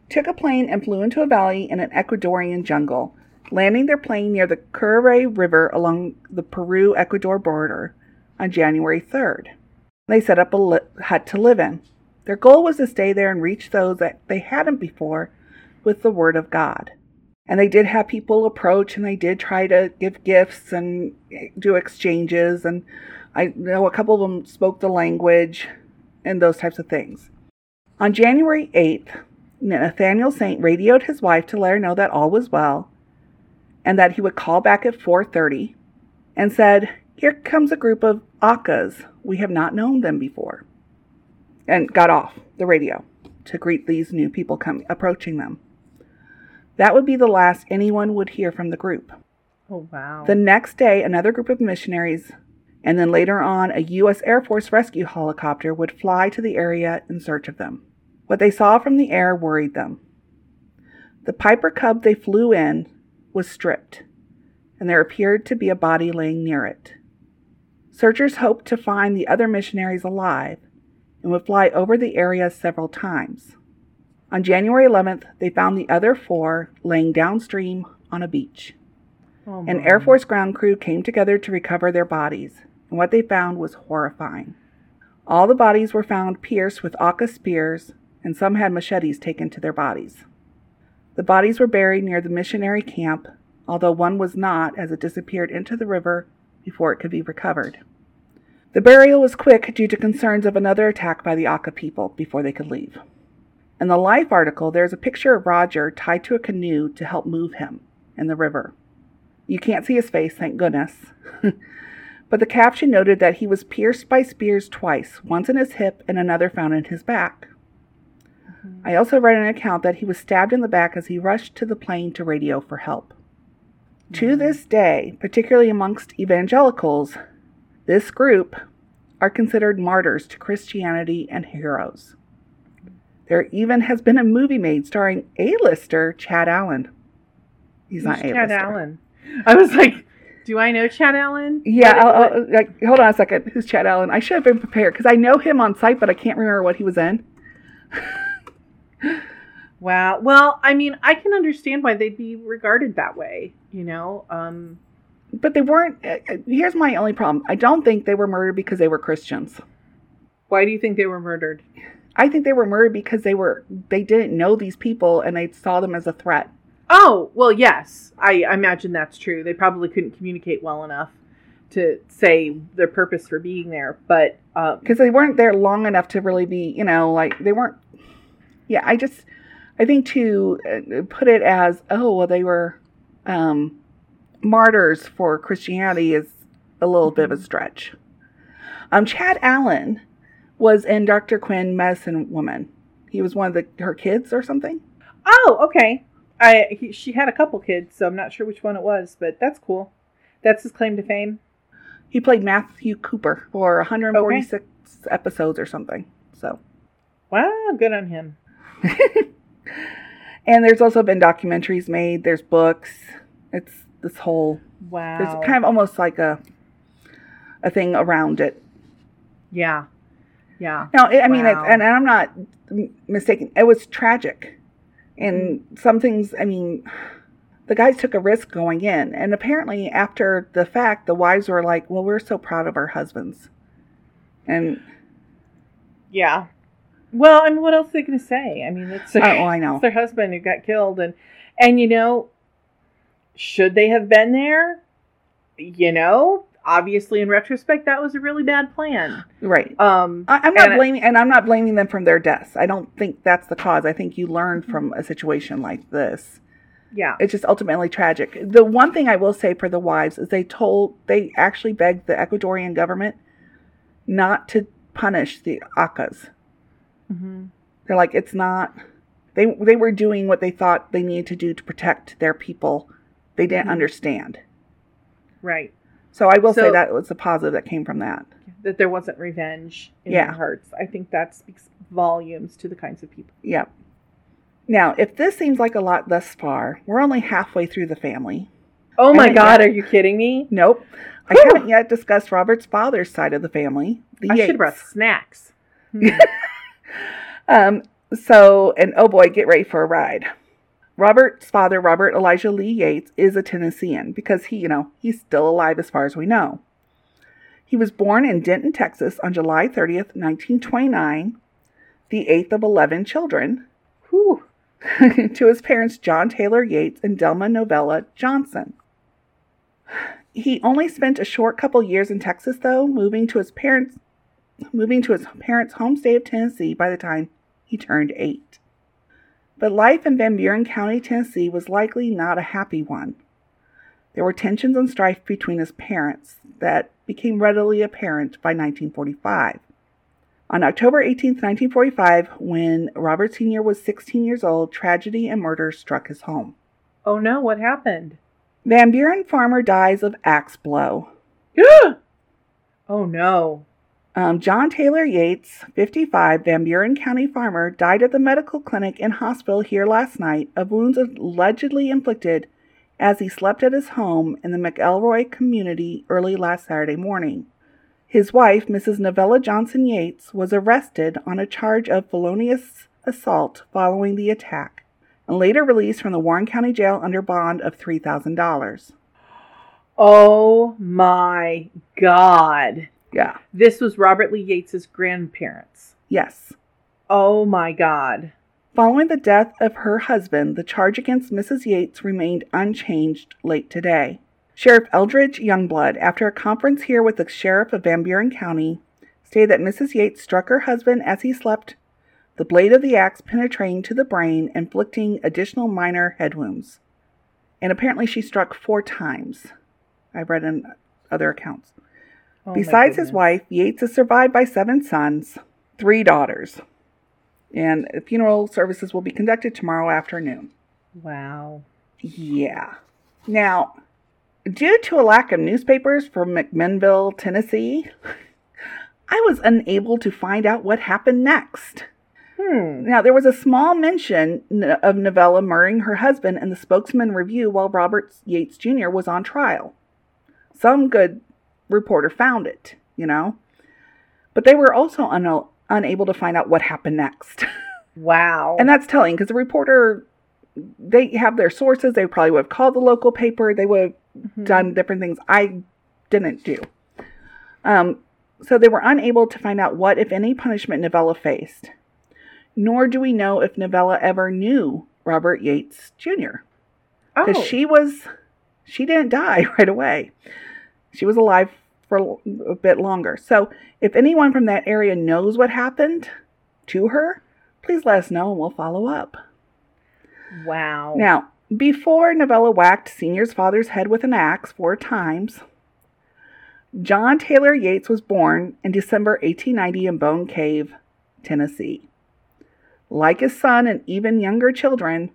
took a plane and flew into a valley in an Ecuadorian jungle, landing their plane near the Curaray River along the Peru Ecuador border on January 3rd. They set up a li- hut to live in. Their goal was to stay there and reach those that they hadn't before with the Word of God. And they did have people approach and they did try to give gifts and do exchanges. And I know a couple of them spoke the language and those types of things. On January 8th, Nathaniel Saint radioed his wife to let her know that all was well and that he would call back at 4:30 and said, "Here comes a group of Aucas. We have not known them before." And got off the radio to greet these new people coming approaching them. That would be the last anyone would hear from the group. oh wow, The next day, another group of missionaries, and then later on, a U.S. Air Force rescue helicopter would fly to the area in search of them. What they saw from the air worried them. The Piper Cub they flew in was stripped, and there appeared to be a body laying near it. Searchers hoped to find the other missionaries alive and would fly over the area several times. On January 11th, they found the other four laying downstream on a beach. oh, An. Air Force ground crew came together to recover their bodies, and what they found was horrifying. All the bodies were found pierced with Auca spears, and some had machetes taken to their bodies. The bodies were buried near the missionary camp, although one was not, as it disappeared into the river before it could be recovered. The burial was quick due to concerns of another attack by the Auca people before they could leave. In the Life article, there's a picture of Roger tied to a canoe to help move him in the river. You can't see his face, thank goodness. but the caption noted that he was pierced by spears twice, once in his hip and another found in his back. I also read an account that he was stabbed in the back as he rushed to the plane to radio for help. To mm. this day, particularly amongst evangelicals, this group are considered martyrs to Christianity and heroes. There even has been a movie made starring A-lister Chad Allen. He's Who's not A-lister. Chad Allen. I was like, do I know Chad Allen? Yeah, I'll, I'll, like, hold on a second. Who's Chad Allen? I should have been prepared because I know him on site, but I can't remember what he was in. Wow. Well, I mean, I can understand why they'd be regarded that way. You know, um, But they weren't. Uh, uh, here's my only problem. I don't think they were murdered because they were Christians. why do you think they were murdered? I think they were murdered because they were they didn't know these people and they saw them as a threat. Oh, well, yes. I, I imagine that's true. They probably couldn't communicate well enough to say their purpose for being there. But um, because they weren't there long enough to really be, you know, like they weren't. Yeah, I just, I think to uh, put it as, oh, well, they were um, martyrs for Christianity is a little bit of a stretch. Um, Chad Allen was in Dr. Quinn Medicine Woman. He was one of the her kids or something. oh, okay. I he, she had a couple kids, so I'm not sure which one it was, but that's cool. That's his claim to fame. He played Matthew Cooper for 146 episodes or something. So, Wow, good on him. and there's also been documentaries made. There's books. It's this whole. Wow. There's kind of almost like a a thing around it. yeah. Yeah. No, I mean, Wow. and I'm not mistaken. It was tragic, and some things. I mean, the guys took a risk going in, and apparently, after the fact, the wives were like, "Well, we're so proud of our husbands," and Yeah. Well, I mean, what else are they going to say? I mean, it's oh, their, I know. it's their husband who got killed, and and you know, should they have been there? You know, obviously, in retrospect, that was a really bad plan. Right. Um, I, I'm not And blaming, and I'm not blaming them from their deaths. I don't think that's the cause. I think you learn from a situation like this. yeah. It's just ultimately tragic. The one thing I will say for the wives is they told, they actually begged the Ecuadorian government not to punish the Aucas. Hmm They're like, it's not. They they were doing what they thought they needed to do to protect their people. They didn't Mhm. understand. Right. So I will say that was a positive that came from that. That there wasn't revenge in Yeah. their hearts. I think that speaks volumes to the kinds of people. Yep. Now, if this seems like a lot thus far, we're only halfway through the family. Oh my God, are you kidding me? Nope. I haven't yet discussed Robert's father's side of the family. The I should have brought snacks. Um, so, and oh boy, get ready for a ride. Robert's father, Robert Elijah Lee Yates, is a Tennessean because he, you know, he's still alive as far as we know. He was born in Denton, Texas on July 30th, 1929, the eighth of 11 children, Whew. to his parents John Taylor Yates and Delma Novella Johnson. He only spent a short couple years in Texas though, moving to his parents moving to his parents' home state of Tennessee by the time he turned 8. But life in Van Buren County, Tennessee was likely not a happy one. There were tensions and strife between his parents that became readily apparent by 1945. On October 18, 1945, when Robert Sr. was 16 years old, tragedy and murder struck his home. Oh no, what happened? Van Buren farmer dies of axe blow. oh no. Um, John Taylor Yates, 55, Van Buren County farmer, died at the medical clinic and hospital here last night of wounds allegedly inflicted as he slept at his home in the McElroy community early last Saturday morning. His wife, Mrs. Novella Johnson Yates, was arrested on a charge of felonious assault following the attack and later released from the Warren County Jail under bond of $3,000. Oh my God. Yeah. This was Robert Lee Yates's grandparents. Yes. Oh my God. Following the death of her husband, the charge against Mrs. Yates remained unchanged late today. Sheriff Eldridge Youngblood, after a conference here with the sheriff of Van Buren County, stated that Mrs. Yates struck her husband as he slept, the blade of the axe penetrating to the brain, inflicting additional minor head wounds. And apparently she struck four times. I've read in other accounts. Oh, Besides his wife, Yates is survived by seven sons, three daughters. And funeral services will be conducted tomorrow afternoon. Wow. Yeah. Now, due to a lack of newspapers from McMinnville, Tennessee, I was unable to find out what happened next. Hmm. Now, there was a small mention of Novella murdering her husband in the Spokesman Review while Robert Yates Jr. was on trial. Some good reporter found it, you know. But they were also un- unable to find out what happened next. Wow. and that's telling because the reporter, they have their sources. They probably would have called the local paper. They would have Mhm. done different things I didn't do. Um, so they were unable to find out what, if any, punishment Novella faced. Nor do we know if Novella ever knew Robert Yates Jr. Because oh. she was, she didn't die right away. She was alive for a bit longer. So if anyone from that area knows what happened to her, please let us know and we'll follow up. Wow. Now, before Novella whacked Senior's father's head with an axe four times, John Taylor Yates was born in December 1890 in Bone Cave, Tennessee. Like his son and even younger children,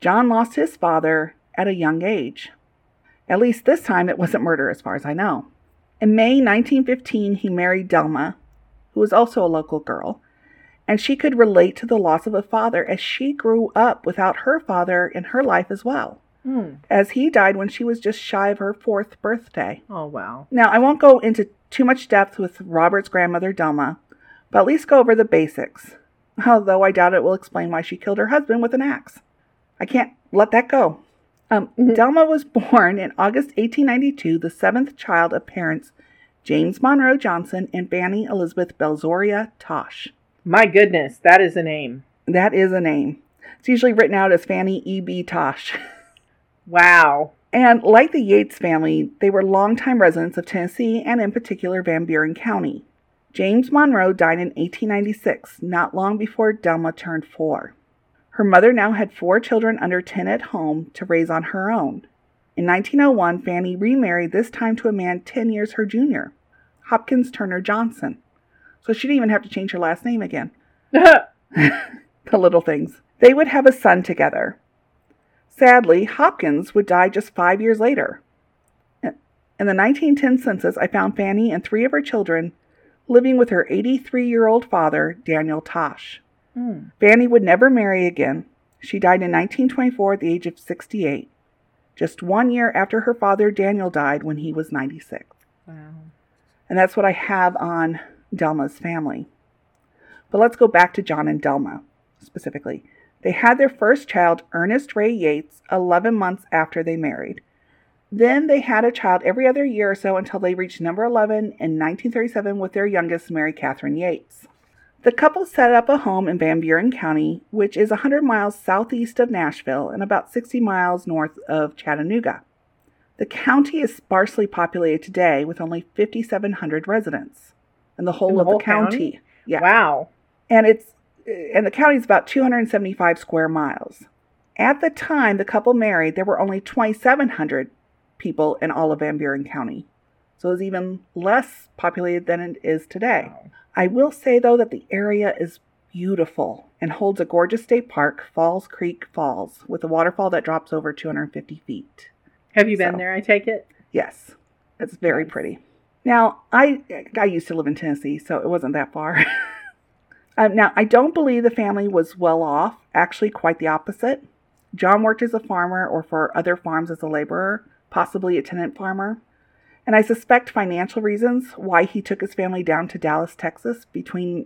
John lost his father at a young age. At least this time it wasn't murder, as far as I know. In May 1915, he married Delma, who was also a local girl, and she could relate to the loss of a father as she grew up without her father in her life as well, Hmm. as he died when she was just shy of her fourth birthday. Oh wow. Now, I won't go into too much depth with Robert's grandmother, Delma, but at least go over the basics, although I doubt it will explain why she killed her husband with an axe. I can't let that go. Um. Delma was born in August 1892, the seventh child of parents James Monroe Johnson and Fanny Elizabeth Belzoria Tosh. My goodness, that is a name. That is a name. It's usually written out as Fanny E.B. Tosh. Wow. And like the Yates family, they were longtime residents of Tennessee and in particular Van Buren County. James Monroe died in 1896, not long before Delma turned four. Her mother now had four children under 10 at home to raise on her own. In 1901, Fanny remarried, this time to a man 10 years her junior, Hopkins Turner Johnson. So she didn't even have to change her last name again. the little things. They would have a son together. Sadly, Hopkins would die just five years later. In the 1910 census, I found Fanny and three of her children living with her 83 year old father, Daniel Tosh. Hmm. Fanny would never marry again. She died in 1924 at the age of 68, just one year after her father, Daniel, died when he was 96. Wow. And that's what I have on Delma's family. But let's go back to John and Delma specifically. They had their first child, Ernest Ray Yates, 11 months after they married. Then they had a child every other year or so until they reached number 11 in 1937 with their youngest, Mary Catherine Yates. The couple set up a home in Van Buren County, which is 100 miles southeast of Nashville and about 60 miles north of Chattanooga. The county is sparsely populated today with only 5,700 residents in the whole In the of whole the county. county? Yeah. Wow. And it's and the county is about 275 square miles. At the time the couple married, there were only 2,700 people in all of Van Buren County. So it's even less populated than it is today. Wow. I will say though that the area is beautiful and holds a gorgeous state park, Falls Creek Falls, with a waterfall that drops over 250 feet. Have you been So- there? I take it. Yes, it's very pretty. Now, I I used to live in Tennessee, so it wasn't that far. um, now, I don't believe the family was well off. Actually, quite the opposite. John worked as a farmer or for other farms as a laborer, possibly a tenant farmer. And I suspect financial reasons why he took his family down to Dallas, Texas between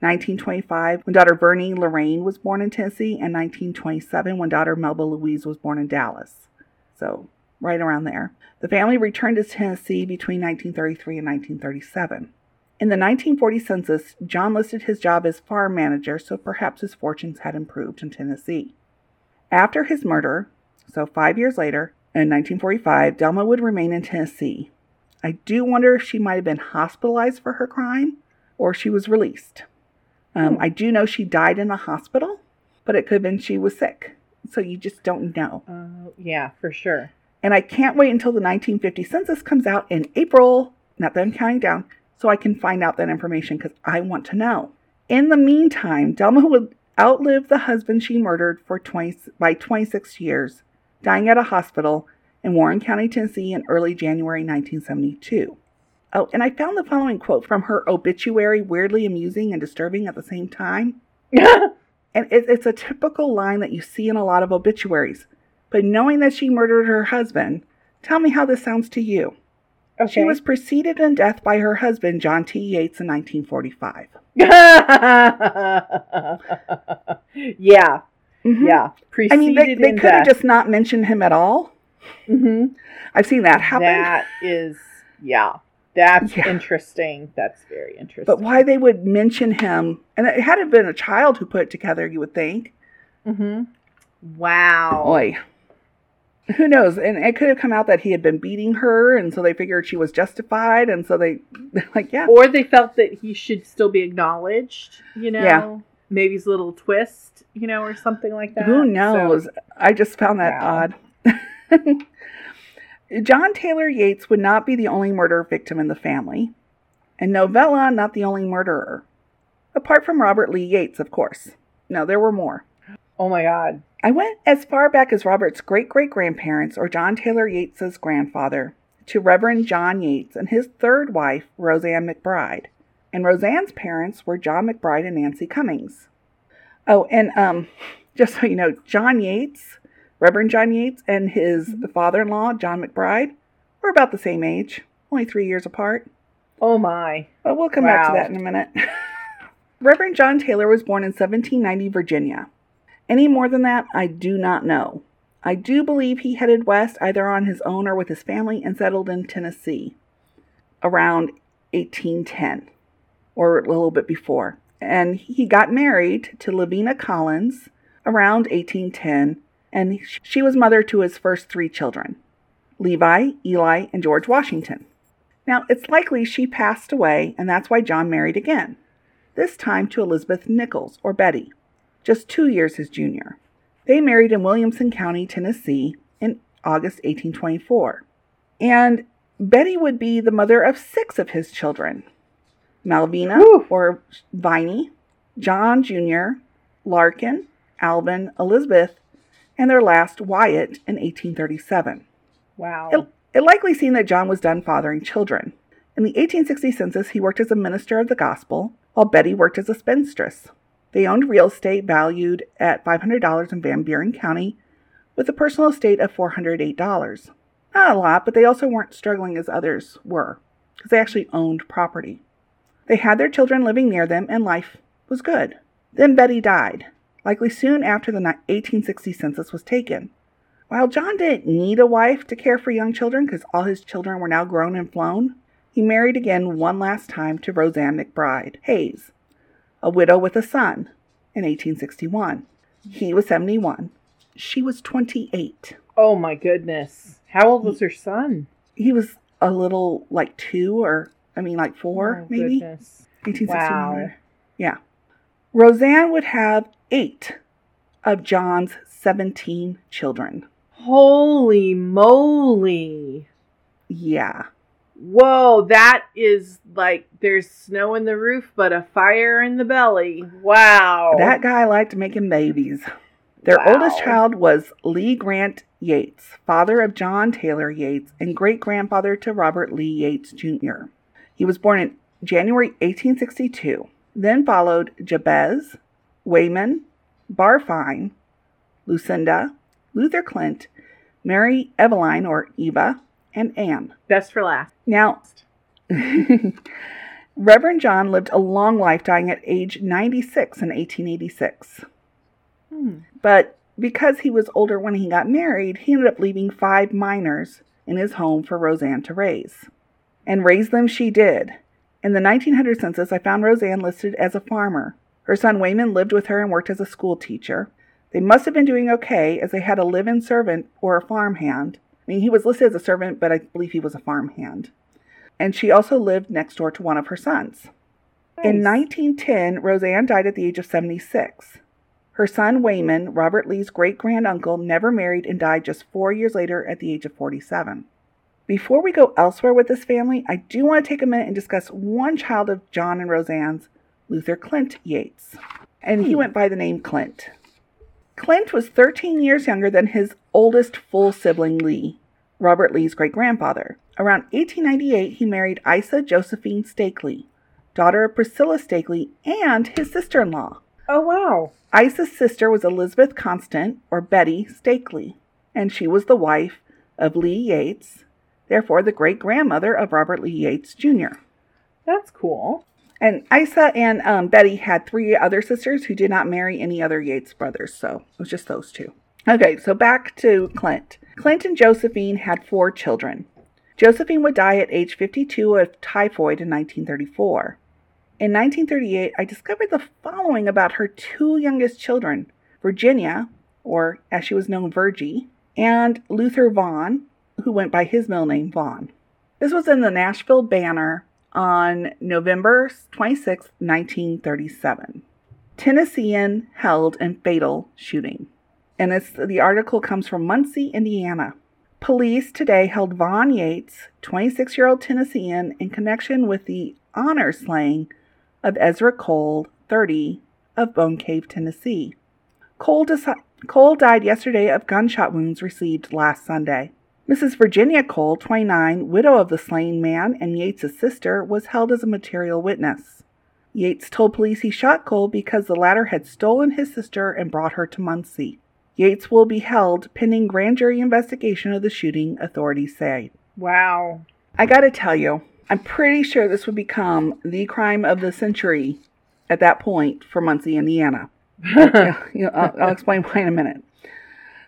1925, when daughter Bernie Lorraine was born in Tennessee, and 1927, when daughter Melba Louise was born in Dallas. So, right around there. The family returned to Tennessee between 1933 and 1937. In the 1940 census, John listed his job as farm manager, so perhaps his fortunes had improved in Tennessee. After his murder, so five years later, in 1945, Delma would remain in Tennessee. I do wonder if she might have been hospitalized for her crime or she was released. Um, Hmm. I do know she died in a hospital, but it could have been she was sick. So you just don't know. Uh, yeah, for sure. And I can't wait until the 1950 census comes out in April, not that I'm counting down, so I can find out that information because I want to know. In the meantime, Delma would outlive the husband she murdered for 20, by 26 years, dying at a hospital in Warren County, Tennessee in early January 1972. Oh, and I found the following quote from her obituary weirdly amusing and disturbing at the same time. And it, it's a typical line that you see in a lot of obituaries. But knowing that she murdered her husband, tell me how this sounds to you. okay. She was preceded in death by her husband, John T. Yates, in 1945. yeah, Mhm. yeah. Preceded I mean, they, they could have just not mentioned him at all. Mhm. I've seen that happen. That is, yeah. That's Yeah. interesting. That's very interesting. But why they would mention him, and it had have been a child who put it together, you would think. Mm-hmm. Wow. Boy. Who knows? And it could have come out that he had been beating her, and so they figured she was justified, and so they, like, yeah. Or they felt that he should still be acknowledged. You know. Yeah. Maybe his little twist. You know, or something like that. Who So- knows? I just found that Wow. odd. John Taylor Yates would not be the only murder victim in the family, and Novella not the only murderer. Apart from Robert Lee Yates, of course. No, there were more. Oh my God. I went as far back as Robert's great great grandparents, or John Taylor Yates's grandfather, to Reverend John Yates and his third wife, Roseanne McBride. And Roseanne's parents were John McBride and Nancy Cummings. Oh, and um, just so you know, John Yates, Reverend John Yates, and his mm-hmm. father in law, John McBride, were about the same age, only three years apart. Oh my. But we'll come back to that in a minute. Reverend John Taylor was born in 1790 Virginia. Any more than that, I do not know. I do believe he headed west either on his own or with his family and settled in Tennessee around 1810 or a little bit before. And he got married to Lavina Collins around 1810, and she was mother to his first three children Levi, Eli, and George Washington. Now, it's likely she passed away, and that's why John married again, this time to Elizabeth Nichols, or Betty, just two years his junior. They married in Williamson County, Tennessee, in August 1824. And Betty would be the mother of six of his children Malvina, or Viney, John Jr., Larkin, Alvin, Elizabeth, and their last, Wyatt, in 1837. Wow. It, it likely seemed that John was done fathering children. In the 1860 census, he worked as a minister of the gospel, while Betty worked as a spinstress. They owned real estate valued at $500 in Van Buren County, with a personal estate of $408. Not a lot, but they also weren't struggling as others were, because they actually owned property. They had their children living near them, and life was good. Then Betty died, likely soon after the 1860 census was taken. While John didn't need a wife to care for young children because all his children were now grown and flown, he married again one last time to Roseanne McBride Hayes, a widow with a son, in 1861. He was 71. She was 28. oh my goodness. How old was her son? He was a little like two or, I mean, like four, Oh, maybe. goodness. 1861. Wow. Yeah. Roseanne would have eight of John's 17 children. Holy moly. Yeah. Whoa, that is like there's snow in the roof, but a fire in the belly. Wow. That guy liked making babies. Their Wow. oldest child was Lee Grant Yates, father of John Taylor Yates and great grandfather to Robert Lee Yates Jr. He was born in January 1862. Then followed Jabez, Wayman, Barfine, Lucinda, Luther Clint, Mary Eveline or Eva, and Anne. Best for last. Now, Reverend John lived a long life, dying at age 96 in 1886. Hmm. But because he was older when he got married, he ended up leaving five minors in his home for Roseanne to raise. And raise them she did. In the 1900 census, I found Roseanne listed as a farmer. Her son Wayman lived with her and worked as a school teacher. They must have been doing okay as they had a live in servant or a farmhand. I mean, he was listed as a servant, but I believe he was a farmhand. And she also lived next door to one of her sons. In 1910, Roseanne died at the age of 76. Her son Wayman, Robert Lee's great granduncle, never married and died just four years later at the age of 47. Before we go elsewhere with this family, I do want to take a minute and discuss one child of John and Roseanne's, Luther Clint Yates. And he Hmm. went by the name Clint. Clint was 13 years younger than his oldest full sibling Lee, Robert Lee's great grandfather. Around 1898, he married Isa Josephine Stakely, daughter of Priscilla Stakely and his sister in law. Oh wow. Isa's sister was Elizabeth Constant, or Betty Stakely, and she was the wife of Lee Yates, therefore the great grandmother of Robert Lee Yates Jr. That's cool. And Isa and um, Betty had three other sisters who did not marry any other Yates brothers, so it was just those two. Okay, so back to Clint. Clint and Josephine had four children. Josephine would die at age 52 of typhoid in 1934. In 1938, I discovered the following about her two youngest children Virginia, or as she was known, Virgie, and Luther Vaughn, who went by his middle name, Vaughn. This was in the Nashville Banner on November 26, 1937. Tennessean held in fatal shooting. And it's, the article comes from Muncie, Indiana. Police today held Vaughn Yates, 26 year old Tennessean, in connection with the honor slaying of Ezra Cole, 30, of Bone Cave, Tennessee. Cole, deci- Cole died yesterday of gunshot wounds received last Sunday. Mrs. Virginia Cole, 29, widow of the slain man and Yates' sister, was held as a material witness. Yates told police he shot Cole because the latter had stolen his sister and brought her to Muncie. Yates will be held pending grand jury investigation of the shooting, authorities say. Wow. I gotta tell you, I'm pretty sure this would become the crime of the century at that point for Muncie, Indiana. You know, I'll, I'll explain why in a minute.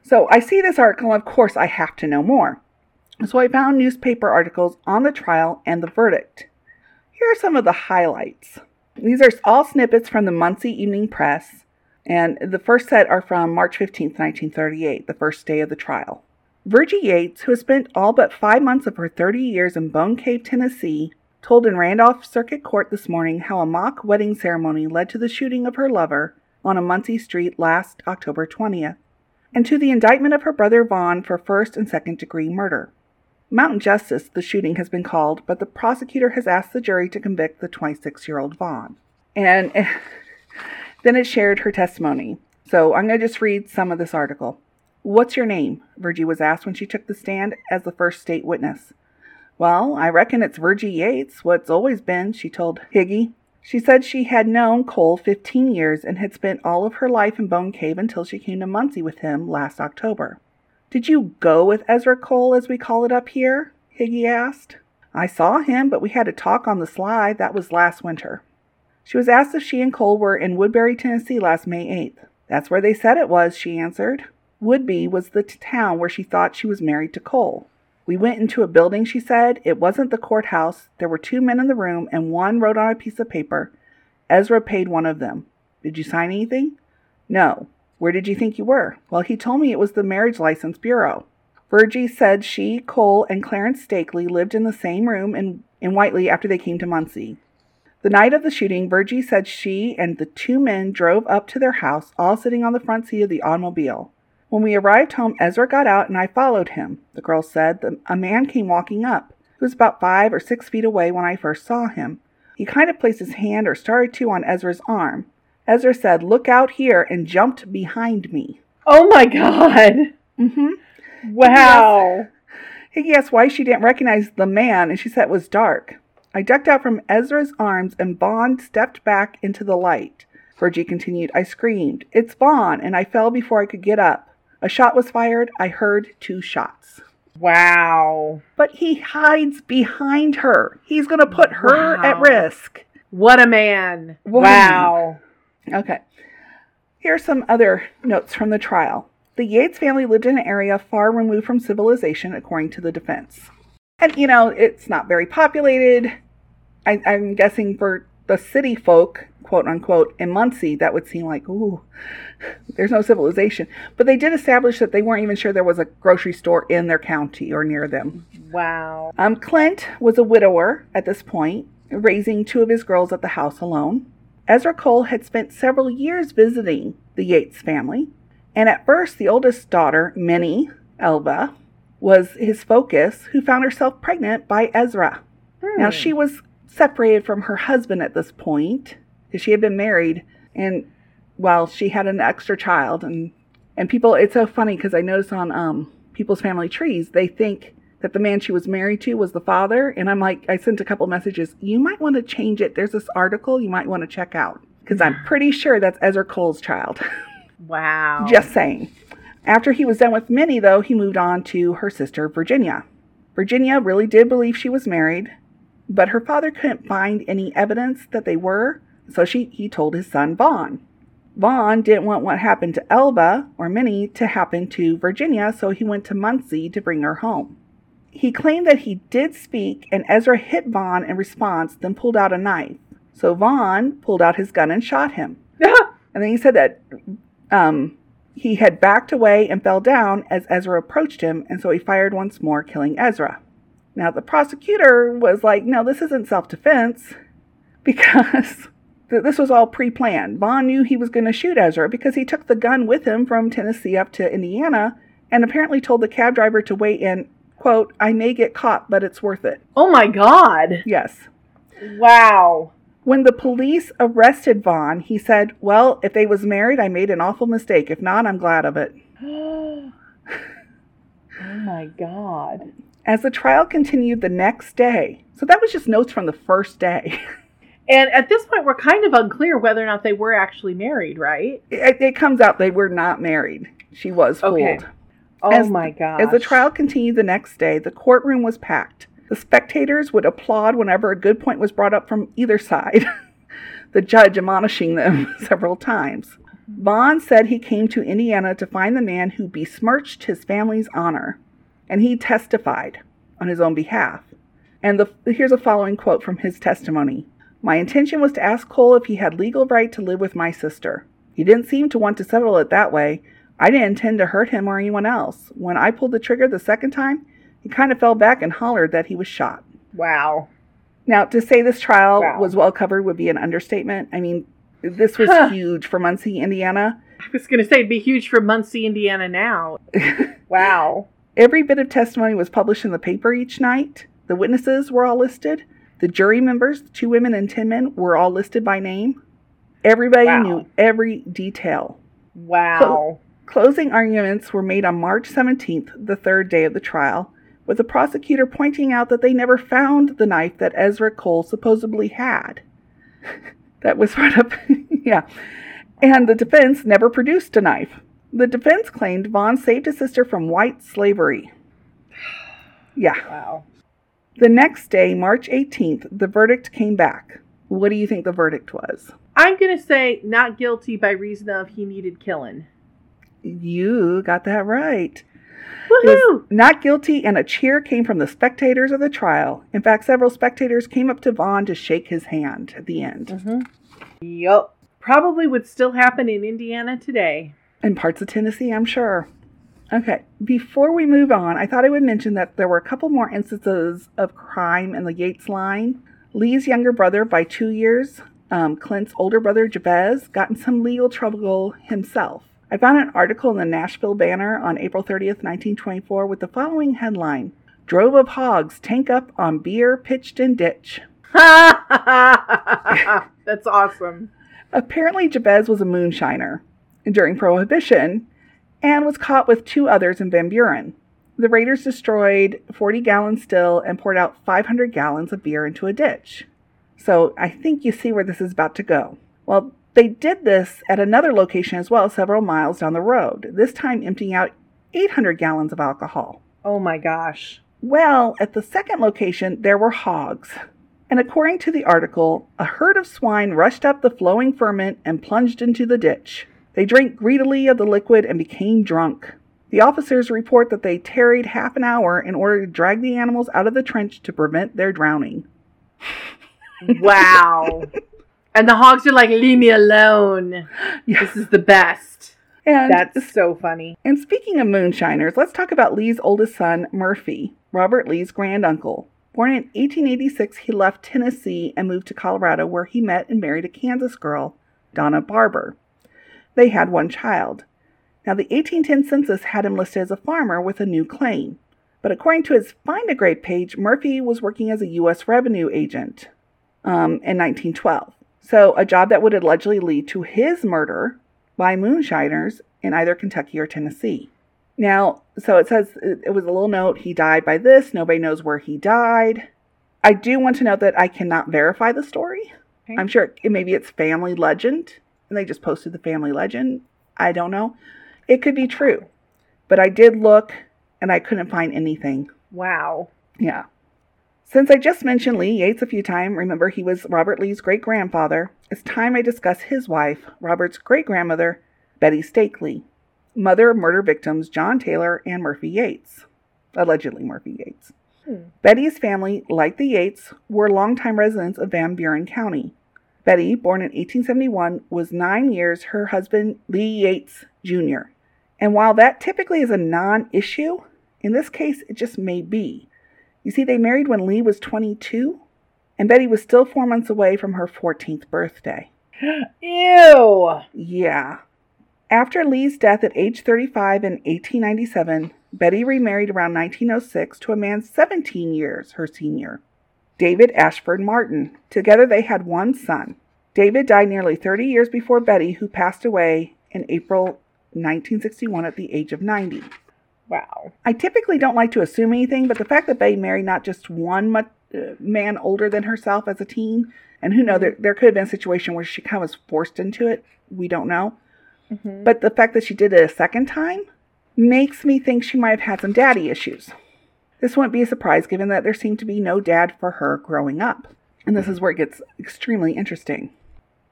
So I see this article, and of course, I have to know more. So I found newspaper articles on the trial and the verdict. Here are some of the highlights. These are all snippets from the Muncie Evening Press, and the first set are from March 15, 1938, the first day of the trial. Virgie Yates, who has spent all but five months of her 30 years in Bone Cave, Tennessee, told in Randolph Circuit Court this morning how a mock wedding ceremony led to the shooting of her lover on a Muncie street last October 20th, and to the indictment of her brother Vaughn for first and second degree murder. Mountain Justice, the shooting has been called, but the prosecutor has asked the jury to convict the 26 year old Vaughn. And then it shared her testimony. So I'm going to just read some of this article. What's your name? Virgie was asked when she took the stand as the first state witness. Well, I reckon it's Virgie Yates, what's always been, she told Higgy. She said she had known Cole 15 years and had spent all of her life in Bone Cave until she came to Muncie with him last October. Did you go with Ezra Cole, as we call it up here? Higgy asked. I saw him, but we had a talk on the sly. That was last winter. She was asked if she and Cole were in Woodbury, Tennessee last May 8th. That's where they said it was, she answered. Woodbury was the t- town where she thought she was married to Cole. We went into a building, she said. It wasn't the courthouse. There were two men in the room, and one wrote on a piece of paper, Ezra paid one of them. Did you sign anything? No. Where did you think you were? Well, he told me it was the Marriage License Bureau. Virgie said she, Cole, and Clarence Stakely lived in the same room in, in Whitely after they came to Muncie. The night of the shooting, Virgie said she and the two men drove up to their house, all sitting on the front seat of the automobile. When we arrived home, Ezra got out and I followed him. The girl said a man came walking up. He was about five or six feet away when I first saw him. He kind of placed his hand or started to on Ezra's arm. Ezra said, Look out here, and jumped behind me. Oh my god. Mm-hmm. Wow. He asked why she didn't recognize the man, and she said it was dark. I ducked out from Ezra's arms, and Vaughn stepped back into the light. Virgie continued, I screamed, It's Vaughn, and I fell before I could get up. A shot was fired. I heard two shots. Wow. But he hides behind her. He's going to put her at Wow. Oh, risk. What a man. A wow. Okay. Here are some other notes from the trial. The Yates family lived in an area far removed from civilization, according to the defense. And, you know, it's not very populated. I, I'm guessing for the city folk, quote unquote, in Muncie, that would seem like, ooh, there's no civilization. But they did establish that they weren't even sure there was a grocery store in their county or near them. Wow. Um, Clint was a widower at this point, raising two of his girls at the house alone. Ezra Cole had spent several years visiting the Yates family, and at first, the oldest daughter, Minnie Elva, was his focus, who found herself pregnant by Ezra. Now, Hmm. she was separated from her husband at this point because she had been married, and well, she had an extra child, and and people, it's so funny because I notice on um people's family trees they think that the man she was married to was the father, and I'm like, I sent a couple messages. You might want to change it. There's this article you might want to check out because I'm pretty sure that's Ezra Cole's child. Wow. Just saying. After he was done with Minnie, though, he moved on to her sister, Virginia. Virginia really did believe she was married, but her father couldn't find any evidence that they were, so she, he told his son, Vaughn. Vaughn didn't want what happened to Elva or Minnie to happen to Virginia, so he went to Muncie to bring her home. He claimed that he did speak, and Ezra hit Vaughn in response, then pulled out a knife. So Vaughn pulled out his gun and shot him. And then he said that um, he had backed away and fell down as Ezra approached him, and so he fired once more, killing Ezra. Now, the prosecutor was like, no, this isn't self defense because th- this was all pre planned. Vaughn knew he was going to shoot Ezra because he took the gun with him from Tennessee up to Indiana and apparently told the cab driver to wait in, quote, I may get caught, but it's worth it. oh my god. Yes. Wow. When the police arrested Vaughn, he said, Well, if they was married, I made an awful mistake. If not, I'm glad of it. oh my God. As the trial continued the next day, so that was just notes from the first day. And at this point, we're kind of unclear whether or not they were actually married, right? It, it comes out they were not married. She was fooled. Okay. Oh As- my God. As the trial continued the next day, the courtroom was packed. The spectators would applaud whenever a good point was brought up from either side, the judge admonishing them several times. Vaughn said he came to Indiana to find the man who besmirched his family's honor, and he testified on his own behalf. And the, here's a following quote from his testimony My intention was to ask Cole if he had legal right to live with my sister. He didn't seem to want to settle it that way, I didn't intend to hurt him or anyone else. When I pulled the trigger the second time, he kind of fell back and hollered that he was shot. wow. Now, to say this trial Wow. was well covered would be an understatement. I mean, this was Huh. huge for Muncie, Indiana. I was going to say it'd be huge for Muncie, Indiana now. Wow. Every bit of testimony was published in the paper each night. The witnesses were all listed. The jury members, two women and ten men, were all listed by name. Everybody Wow. knew every detail. Wow. Closing arguments were made on March 17th, the third day of the trial, with the prosecutor pointing out that they never found the knife that Ezra Cole supposedly had. that was brought up, yeah. And the defense never produced a knife. The defense claimed Vaughn saved his sister from white slavery. Yeah. Wow. The next day, March 18th, the verdict came back. What do you think the verdict was? I'm going to say not guilty by reason of he needed killing. You got that right. Woohoo! not guilty, and a cheer came from the spectators of the trial. In fact, several spectators came up to Vaughn to shake his hand at the end. Mm-hmm. Yup. Probably would still happen in Indiana today. In parts of Tennessee, I'm sure. Okay, before we move on, I thought I would mention that there were a couple more instances of crime in the Yates line. Lee's younger brother, by two years, um, Clint's older brother, Jabez, got in some legal trouble himself. I found an article in the Nashville Banner on April 30th, 1924, with the following headline Drove of hogs tank up on beer pitched in ditch. That's awesome. Apparently, Jabez was a moonshiner during Prohibition and was caught with two others in Van Buren. The raiders destroyed 40 gallon still and poured out 500 gallons of beer into a ditch. So I think you see where this is about to go. Well, they did this at another location as well, several miles down the road, this time emptying out 800 gallons of alcohol. Oh my gosh. Well, at the second location, there were hogs. And according to the article, a herd of swine rushed up the flowing ferment and plunged into the ditch. They drank greedily of the liquid and became drunk. The officers report that they tarried half an hour in order to drag the animals out of the trench to prevent their drowning. Wow. and the hogs are like, leave me alone. Yes. This is the best. And, That's so funny. and speaking of moonshiners, let's talk about Lee's oldest son, Murphy, Robert Lee's granduncle. Born in 1886, he left Tennessee and moved to Colorado, where he met and married a Kansas girl, Donna Barber. They had one child. Now, the 1810 census had him listed as a farmer with a new claim. But according to his Find a Grave page, Murphy was working as a U.S. revenue agent um, in 1912. So, a job that would allegedly lead to his murder by moonshiners in either Kentucky or Tennessee. Now, so it says it was a little note he died by this. Nobody knows where he died. I do want to note that I cannot verify the story. Okay. I'm sure it, maybe it's family legend and they just posted the family legend. I don't know. It could be true. But I did look and I couldn't find anything. Wow. Yeah. Since I just mentioned Lee Yates a few times, remember he was Robert Lee's great grandfather, it's time I discuss his wife, Robert's great grandmother, Betty Stakely, mother of murder victims John Taylor and Murphy Yates. Allegedly, Murphy Yates. Hmm. Betty's family, like the Yates, were longtime residents of Van Buren County. Betty, born in 1871, was nine years her husband, Lee Yates Jr. And while that typically is a non issue, in this case it just may be. You see, they married when Lee was 22, and Betty was still four months away from her 14th birthday. Ew. Yeah. After Lee's death at age 35 in 1897, Betty remarried around 1906 to a man 17 years her senior. David Ashford Martin. Together they had one son. David died nearly 30 years before Betty, who passed away in April 1961 at the age of 90. Wow. I typically don't like to assume anything, but the fact that Betty married not just one mu- uh, man older than herself as a teen, and who knows, there, there could have been a situation where she kind of was forced into it. We don't know. Mhm. But the fact that she did it a second time makes me think she might have had some daddy issues. This wouldn't be a surprise given that there seemed to be no dad for her growing up. And this is where it gets extremely interesting.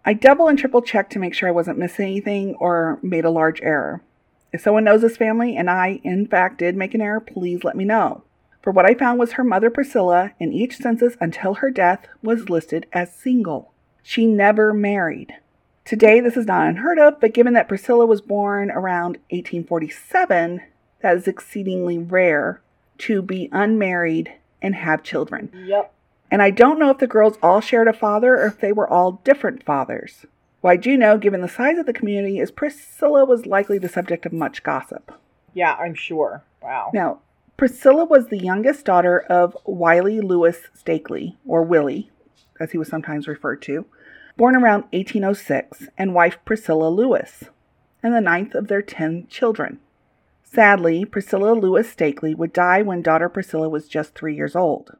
I double and triple checked to make sure I wasn't missing anything or made a large error. If someone knows this family and I, in fact, did make an error, please let me know. For what I found was her mother Priscilla in each census until her death was listed as single. She never married. Today, this is not unheard of, but given that Priscilla was born around 1847, that is exceedingly rare to be unmarried and have children. Yep. And I don't know if the girls all shared a father or if they were all different fathers. Why I do know, given the size of the community, is Priscilla was likely the subject of much gossip. Yeah, I'm sure. Wow. Now, Priscilla was the youngest daughter of Wiley Lewis Stakely, or Willie, as he was sometimes referred to, born around 1806, and wife Priscilla Lewis, and the ninth of their ten children. Sadly, Priscilla Lewis Stakely would die when daughter Priscilla was just three years old.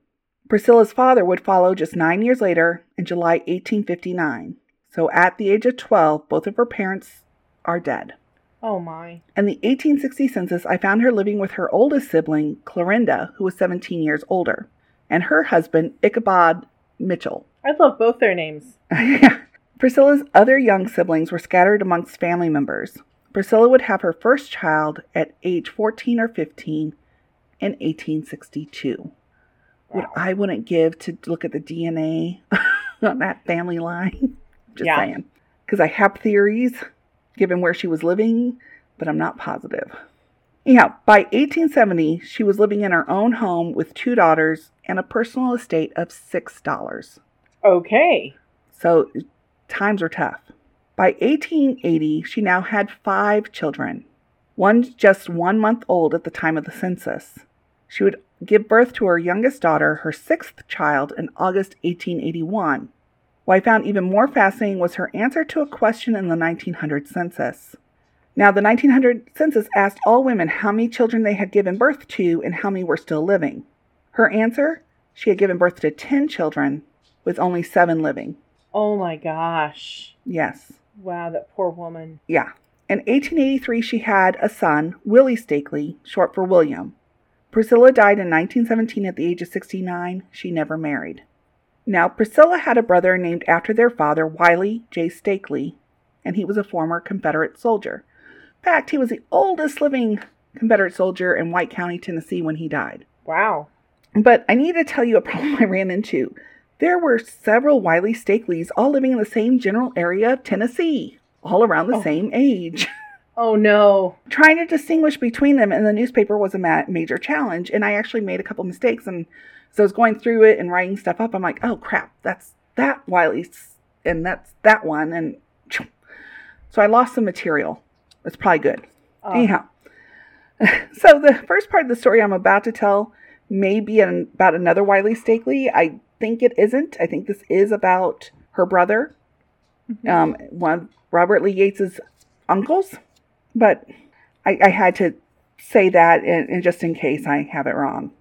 Priscilla's father would follow just nine years later in July 1859. So at the age of 12, both of her parents are dead. Oh my. In the 1860 census, I found her living with her oldest sibling, Clorinda, who was 17 years older, and her husband, Ichabod Mitchell. I love both their names. Priscilla's other young siblings were scattered amongst family members. Priscilla would have her first child at age 14 or 15 in 1862. What Wow. I wouldn't give to look at the DNA on that family line. Just Yeah. saying. Because I have theories given where she was living, but I'm not positive. Anyhow, by 1870, she was living in her own home with two daughters and a personal estate of $6. Okay. So times are tough. By 1880, she now had five children, one just one month old at the time of the census. She would give birth to her youngest daughter, her sixth child, in August 1881. What I found even more fascinating was her answer to a question in the 1900 census. Now, the 1900 census asked all women how many children they had given birth to and how many were still living. Her answer? She had given birth to 10 children, with only seven living. Oh my gosh. Yes. Wow, that poor woman. Yeah. In 1883, she had a son, Willie Stakely, short for William. Priscilla died in 1917 at the age of 69. She never married. Now, Priscilla had a brother named after their father, Wiley J. Stakely, and he was a former Confederate soldier. In fact, he was the oldest living Confederate soldier in White County, Tennessee, when he died. Wow. But I need to tell you a problem I ran into. There were several Wiley Stakeleys all living in the same general area of Tennessee, all around the Oh. same age. Oh no. Trying to distinguish between them in the newspaper was a ma- major challenge, and I actually made a couple mistakes. And so I was going through it and writing stuff up. I'm like, oh crap, that's that Wiley's, and that's that one, and so I lost some material. It's probably good. Oh, Anyhow, so the first part of the story I'm about to tell may be an, about another Wiley Stakely. I think it isn't. I think this is about her brother, mhm. um, one Robert Lee Yates's uncles. But I, I had to say that, and, and just in case I have it wrong.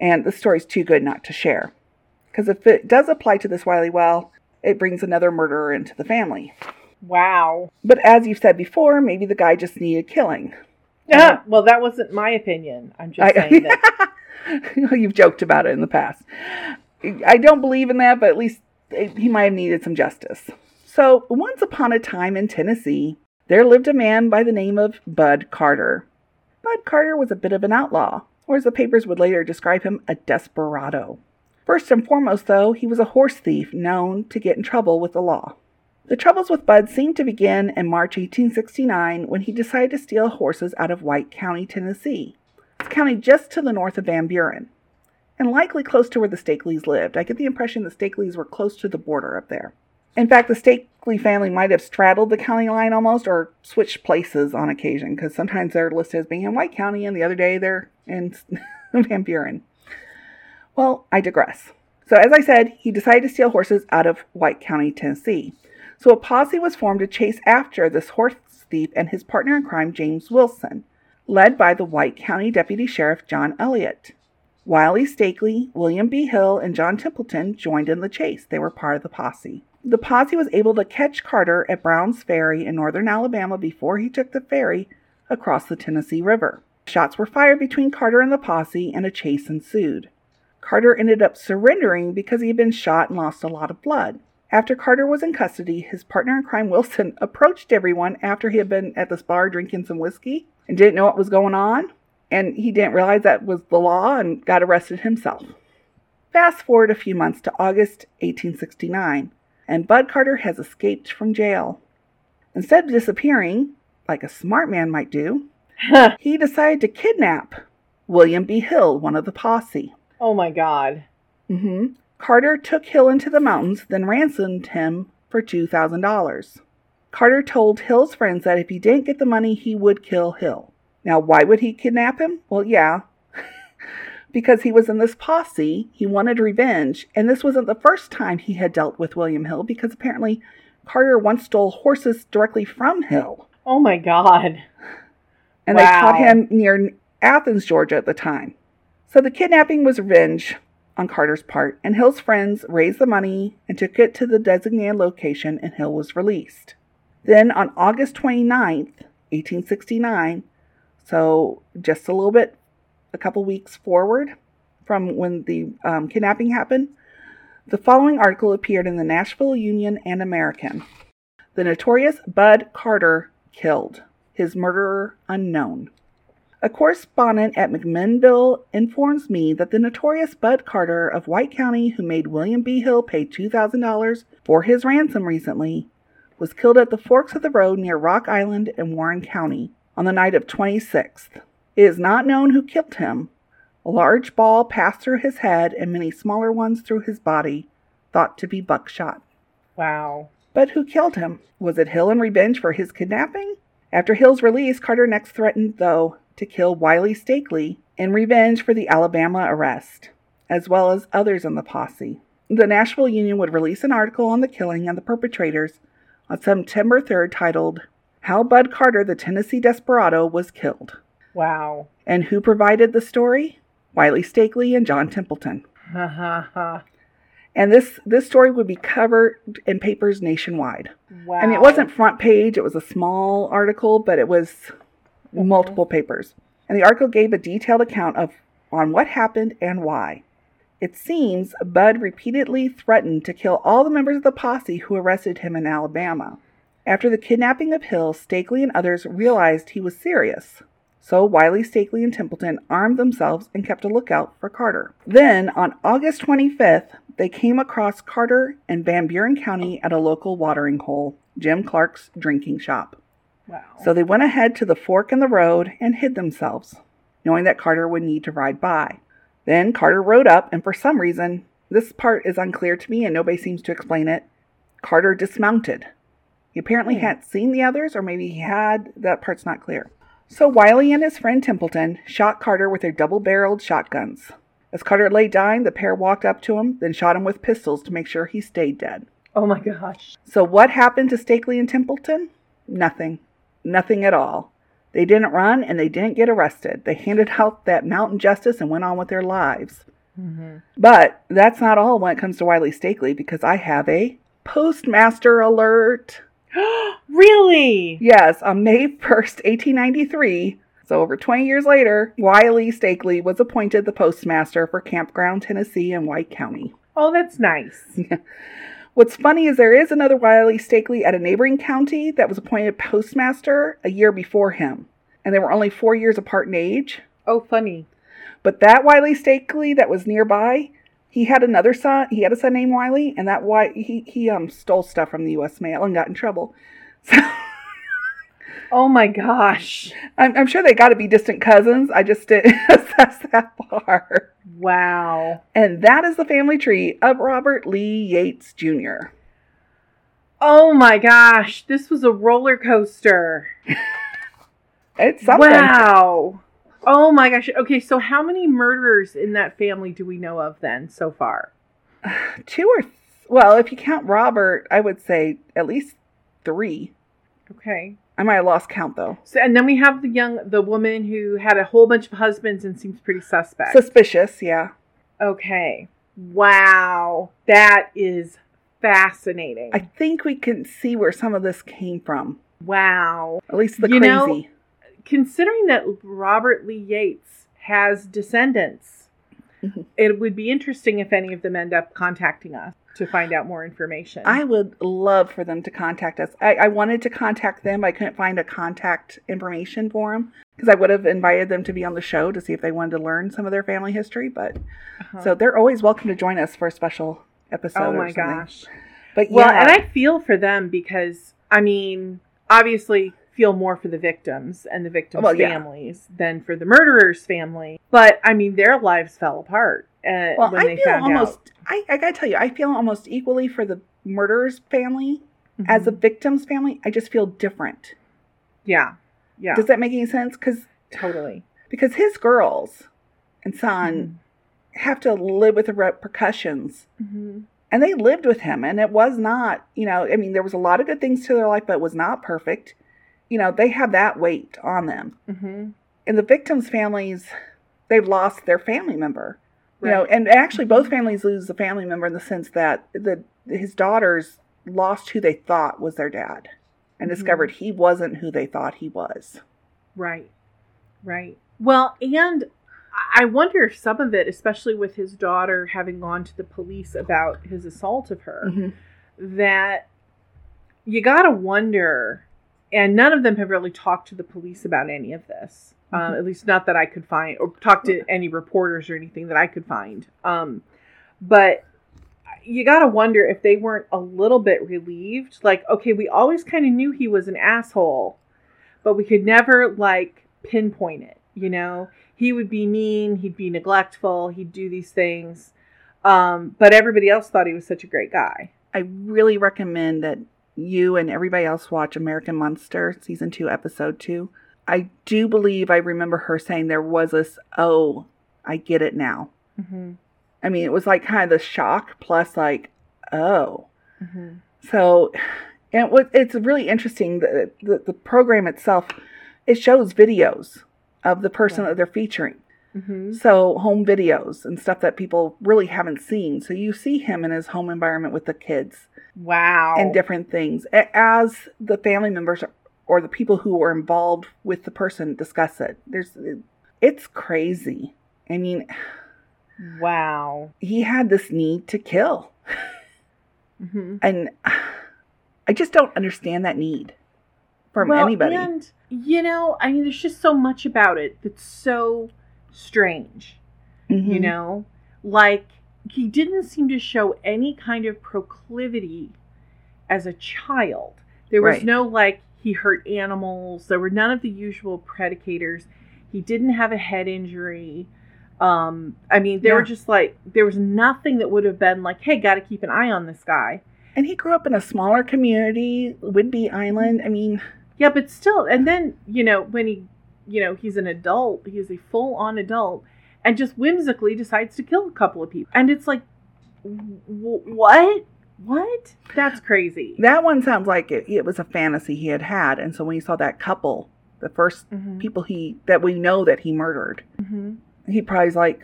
And the story's too good not to share. Because if it does apply to this Wiley well, it brings another murderer into the family. wow. But as you've said before, maybe the guy just needed killing. Ah, well, that wasn't my opinion. I'm just saying that. You've joked about it in the past. I don't believe in that, but at least he might have needed some justice. So, once upon a time in Tennessee, there lived a man by the name of Bud Carter. Bud Carter was a bit of an outlaw, or as the papers would later describe him, a desperado. First and foremost, though, he was a horse thief known to get in trouble with the law. The troubles with Bud seemed to begin in March 1869 when he decided to steal horses out of White County, Tennessee. It's a county just to the north of Van Buren, and likely close to where the Stakeleys lived. I get the impression the Stakeleys were close to the border up there. In fact, the Stakely family might have straddled the county line almost or switched places on occasion because sometimes they're listed as being in White County and the other day they're in Van Buren. Well, I digress. So, as I said, he decided to steal horses out of White County, Tennessee. So, a posse was formed to chase after this horse thief and his partner in crime, James Wilson, led by the White County Deputy Sheriff John Elliott. Wiley Stakely, William B. Hill, and John Templeton joined in the chase. They were part of the posse. The posse was able to catch Carter at Brown's Ferry in northern Alabama before he took the ferry across the Tennessee River. Shots were fired between Carter and the posse, and a chase ensued. Carter ended up surrendering because he had been shot and lost a lot of blood. After Carter was in custody, his partner in crime, Wilson, approached everyone after he had been at this bar drinking some whiskey and didn't know what was going on. And he didn't realize that was the law and got arrested himself. Fast forward a few months to August 1869, and Bud Carter has escaped from jail. Instead of disappearing, like a smart man might do, he decided to kidnap William B. Hill, one of the posse. oh my god. Mm-hmm. Carter took Hill into the mountains, then ransomed him for $2,000. Carter told Hill's friends that if he didn't get the money, he would kill Hill. Now, why would he kidnap him? Well, yeah, because he was in this posse, he wanted revenge, and this wasn't the first time he had dealt with William Hill because apparently Carter once stole horses directly from Hill. Oh my god. and they caught him near Athens, Georgia at the time. So the kidnapping was revenge on Carter's part, and Hill's friends raised the money and took it to the designated location, and Hill was released. Then on August 29th, 1869, so just a little bit, a couple weeks forward from when the um, kidnapping happened, the following article appeared in the Nashville Union and American. The notorious Bud Carter killed, his murderer unknown. A correspondent at McMinnville informs me that the notorious Bud Carter of White County, who made William B. Hill pay $2,000 for his ransom recently, was killed at the forks of the road near Rock Island in Warren County on the night of 26th. It is not known who killed him. A large ball passed through his head and many smaller ones through his body, thought to be buckshot. Wow. But who killed him? Was it Hill in revenge for his kidnapping? After Hill's release, Carter next threatened, though, to kill Wiley Stakely in revenge for the Alabama arrest, as well as others in the posse. The Nashville Union would release an article on the killing and the perpetrators on September 3rd titled, How Bud Carter, the Tennessee Desperado, Was Killed. Wow. And who provided the story? Wiley Stakely and John Templeton. Ha ha ha. And this, this story would be covered in papers nationwide. Wow. I mean, it wasn't front page, it was a small article, but it was multiple papers. And the article gave a detailed account of on what happened and why. It seems Bud repeatedly threatened to kill all the members of the posse who arrested him in Alabama. After the kidnapping of Hill, Stakely and others realized he was serious. So Wiley, Stakely, and Templeton armed themselves and kept a lookout for Carter. Then, on August 25th, they came across Carter in Van Buren County at a local watering hole, Jim Clark's drinking shop. Wow. So they went ahead to the fork in the road and hid themselves, knowing that Carter would need to ride by. Then Carter rode up, and for some reason, this part is unclear to me and nobody seems to explain it. Carter dismounted. He apparently Hmm. hadn't seen the others, or maybe he had. That part's not clear. So Wiley and his friend Templeton shot Carter with their double barreled shotguns. As Carter lay dying, the pair walked up to him, then shot him with pistols to make sure he stayed dead. oh my gosh. So, what happened to Stakely and Templeton? Nothing. Nothing at all. They didn't run and they didn't get arrested. They handed out that mountain justice and went on with their lives. hmm But that's not all when it comes to Wiley Stakely because I have a postmaster alert. really? Yes, on May 1st, 1893, so over 20 years later, Wiley Stakely was appointed the postmaster for Campground, Tennessee in White County. Oh, that's nice. What's funny is there is another Wiley Stakely at a neighboring county that was appointed postmaster a year before him, and they were only four years apart in age. Oh, funny. But that Wiley Stakely that was nearby, he had another son. He had a son named Wiley, and that why he he um stole stuff from the U.S. mail and got in trouble. So Oh my gosh. I'm, I'm sure they got to be distant cousins. I just didn't assess that far. Wow. And that is the family tree of Robert Lee Yates Jr. Oh my gosh. This was a roller coaster. It's something. Wow. Oh my gosh. Okay, so how many murderers in that family do we know of then so far? Two or th- well, if you count Robert, I would say at least three. Okay. I might have lost count though. So, and then we have the young, the woman who had a whole bunch of husbands and seems pretty suspect. Suspicious, yeah. okay. Wow. That is fascinating. I think we can see where some of this came from. wow. At least the You know- crazy. Considering that Robert Lee Yates has descendants, Mhm. it would be interesting if any of them end up contacting us to find out more information. I would love for them to contact us. I, I wanted to contact them. I couldn't find a contact information for them because I would have invited them to be on the show to see if they wanted to learn some of their family history. But Uh-huh. so they're always welcome to join us for a special episode. oh my gosh. But Well, and I feel for them because I mean, obviously feel more for the victims and the victims' Well, yeah. families than for the murderer's family. But I mean, their lives fell apart uh, well, when I they feel found almost. out. I, I gotta tell you, I feel almost equally for the murderer's family as the victim's family. I just feel different. yeah, yeah, Does that make any sense? Because totally. because his girls and son Mhm. have to live with the repercussions Mhm. and they lived with him and it was not you know i mean there was a lot of good things to their life but it was not perfect you know they have that weight on them Mhm. and the victims families they've lost their family member you know and actually both families lose a family member in the sense that the his daughters lost who they thought was their dad and Mhm. discovered he wasn't who they thought he was Right. Right. Well, and I wonder if some of it, especially with his daughter having gone to the police about his assault of her, Mhm. that you got to wonder, and none of them have really talked to the police about any of this. Um, Mhm. at least not that I could find, or talk to any reporters or anything that I could find. Um, but you got to wonder if they weren't a little bit relieved. Like, okay, we always kind of knew he was an asshole, but we could never like pinpoint it. You know, he would be mean, he'd be neglectful, he'd do these things. Um, but everybody else thought he was such a great guy. I really recommend that you and everybody else watch American Monster season two, episode two. I do believe I remember her saying there was this, oh, I get it now. Mm-hmm. I mean, it was like kind of the shock plus like, oh. Mm-hmm. So, and it was, it's really interesting. The, the, the program itself, it shows videos of the person Right. that they're featuring. Mm-hmm. So home videos and stuff that people really haven't seen. So you see him in his home environment with the kids Wow. and different things as the family members or the people who were involved with the person discuss it. There's it's crazy. I mean, wow. he had this need to kill. Mm-hmm. And I just don't understand that need from well, anybody. And you know, I mean, there's just so much about it that's so strange. Mhm. You know, like he didn't seem to show any kind of proclivity as a child. There was Right. no like he hurt animals. There were none of the usual predicators. He didn't have a head injury. Um, I mean, they were just like there was nothing that would have been like, "Hey, got to keep an eye on this guy." And he grew up in a smaller community, Whidbey Island. I mean, Yeah, but still, and then you know when he, you know, he's an adult, he's a full-on adult, and just whimsically decides to kill a couple of people, and it's like, w- what, what? That's crazy. that one sounds like it, it was a fantasy he had had. And so when he saw that couple, the 1st Mhm. people he that we know that he murdered, Mhm. he probably's like,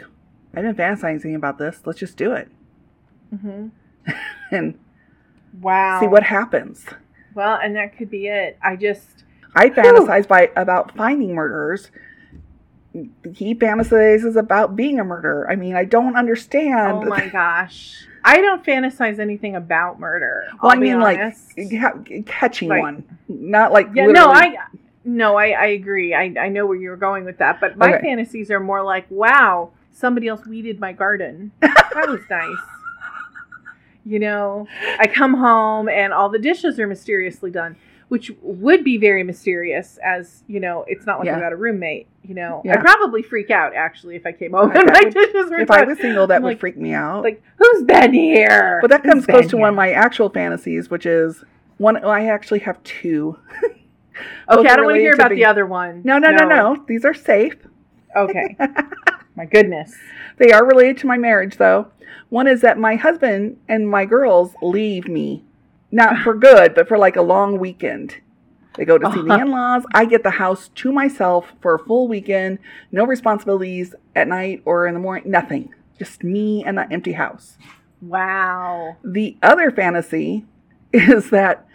I've been fantasizing about this. Let's just do it Mhm. and Wow. see what happens. Well, and that could be it. I just, I fantasize by about finding murderers. He fantasizes about being a murderer. I mean, I don't understand. oh my gosh, I don't fantasize anything about murder. well, I'll I mean, like honest. catching Like- one, not like Yeah, no, I no, I, I agree. I, I know where you were going with that, but my Okay. fantasies are more like, wow, somebody else weeded my garden. that was nice. You know, I come home and all the dishes are mysteriously done, which would be very mysterious as, you know, it's not like Yeah. I've got a roommate, you know. Yeah. I'd probably freak out actually if I came home and my dishes were if I was single, that I'm would like- freak me out. like, who's been here? but that Who's comes close been to one of my actual fantasies, which is one. well, I actually have two. Okay, I don't want to hear about the other one. No, no, no, no. These are safe. Okay. My goodness. They are related to my marriage, though. One is that my husband and my girls leave me, not for good, but for like a long weekend. They go to see the Uh-huh. in laws. I get the house to myself for a full weekend, no responsibilities at night or in the morning, nothing. Just me and that empty house. Wow. The other fantasy is that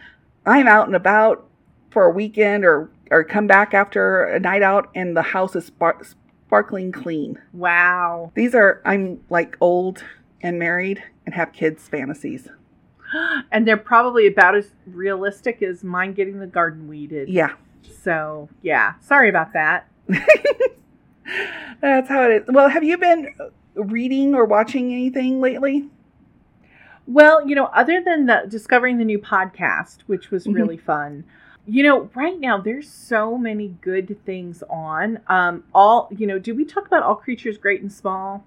I'm out and about for a weekend or, or come back after a night out and the house is spar- sparkling clean. Wow. These are, I'm like old and married and have kids fantasies. And they're probably about as realistic as mine getting the garden weeded. Yeah, So, yeah. Sorry about that. that's how it is. Well, have you been reading or watching anything lately? Well, you know, other than the discovering the new podcast, which was Mhm. really fun. You know, right now there's so many good things on. Um, all you know, do we talk about all creatures great and small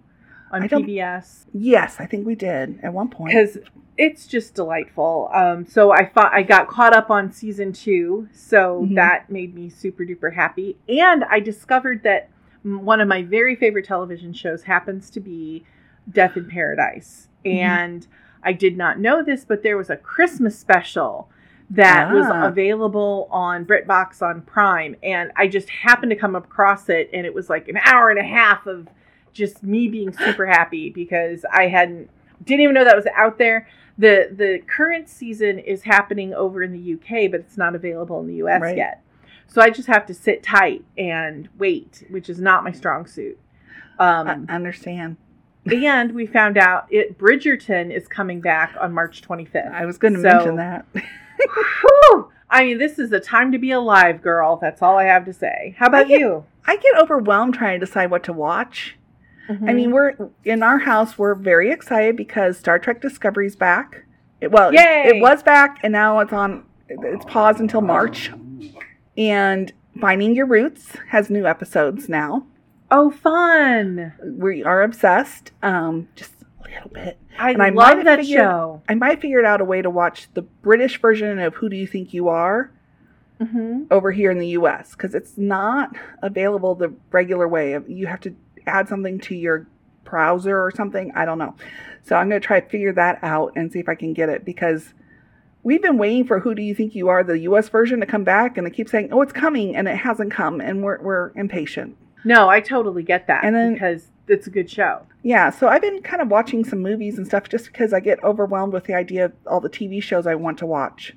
on I PBS? Yes, I think we did at one point. Because it's just delightful. Um, so I thought I got caught up on season two, so Mhm. that made me super duper happy. And I discovered that one of my very favorite television shows happens to be Death in Paradise. Mhm. And I did not know this, but there was a Christmas special that was Ah. available on BritBox on Prime, and I just happened to come across it, and it was like an hour and a half of just me being super happy because I hadn't didn't even know that was out there. the The current season is happening over in the UK, but it's not available in the US Right. yet. So I just have to sit tight and wait, which is not my strong suit. Um, I understand. and we found out it Bridgerton is coming back on March 25th. I was going to So- mention that. Whew! I mean, this is a time to be alive, girl. That's all I have to say. How about I get- you? I get overwhelmed trying to decide what to watch. I Mhm. mean, we're in our house. We're very excited because Star Trek Discovery's back. It, well, Yay! it was back, and now it's on. It's paused until March. And Finding Your Roots has new episodes now. oh, fun! We are obsessed, um, just a little bit. I, And I love that figured- show. I might figured out a way to watch the British version of Who Do You Think You Are hmm over here in the U.S. because it's not available the regular way. You have to add something to your browser or something. I don't know. So I'm going to try to figure that out and see if I can get it because we've been waiting for Who Do You Think You Are, the U.S. version, to come back, and they keep saying, "Oh, it's coming," and it hasn't come, and we're we're impatient. No, I totally get that And then- because it's a good show. Yeah, so I've been kind of watching some movies and stuff just because I get overwhelmed with the idea of all the TV shows I want to watch.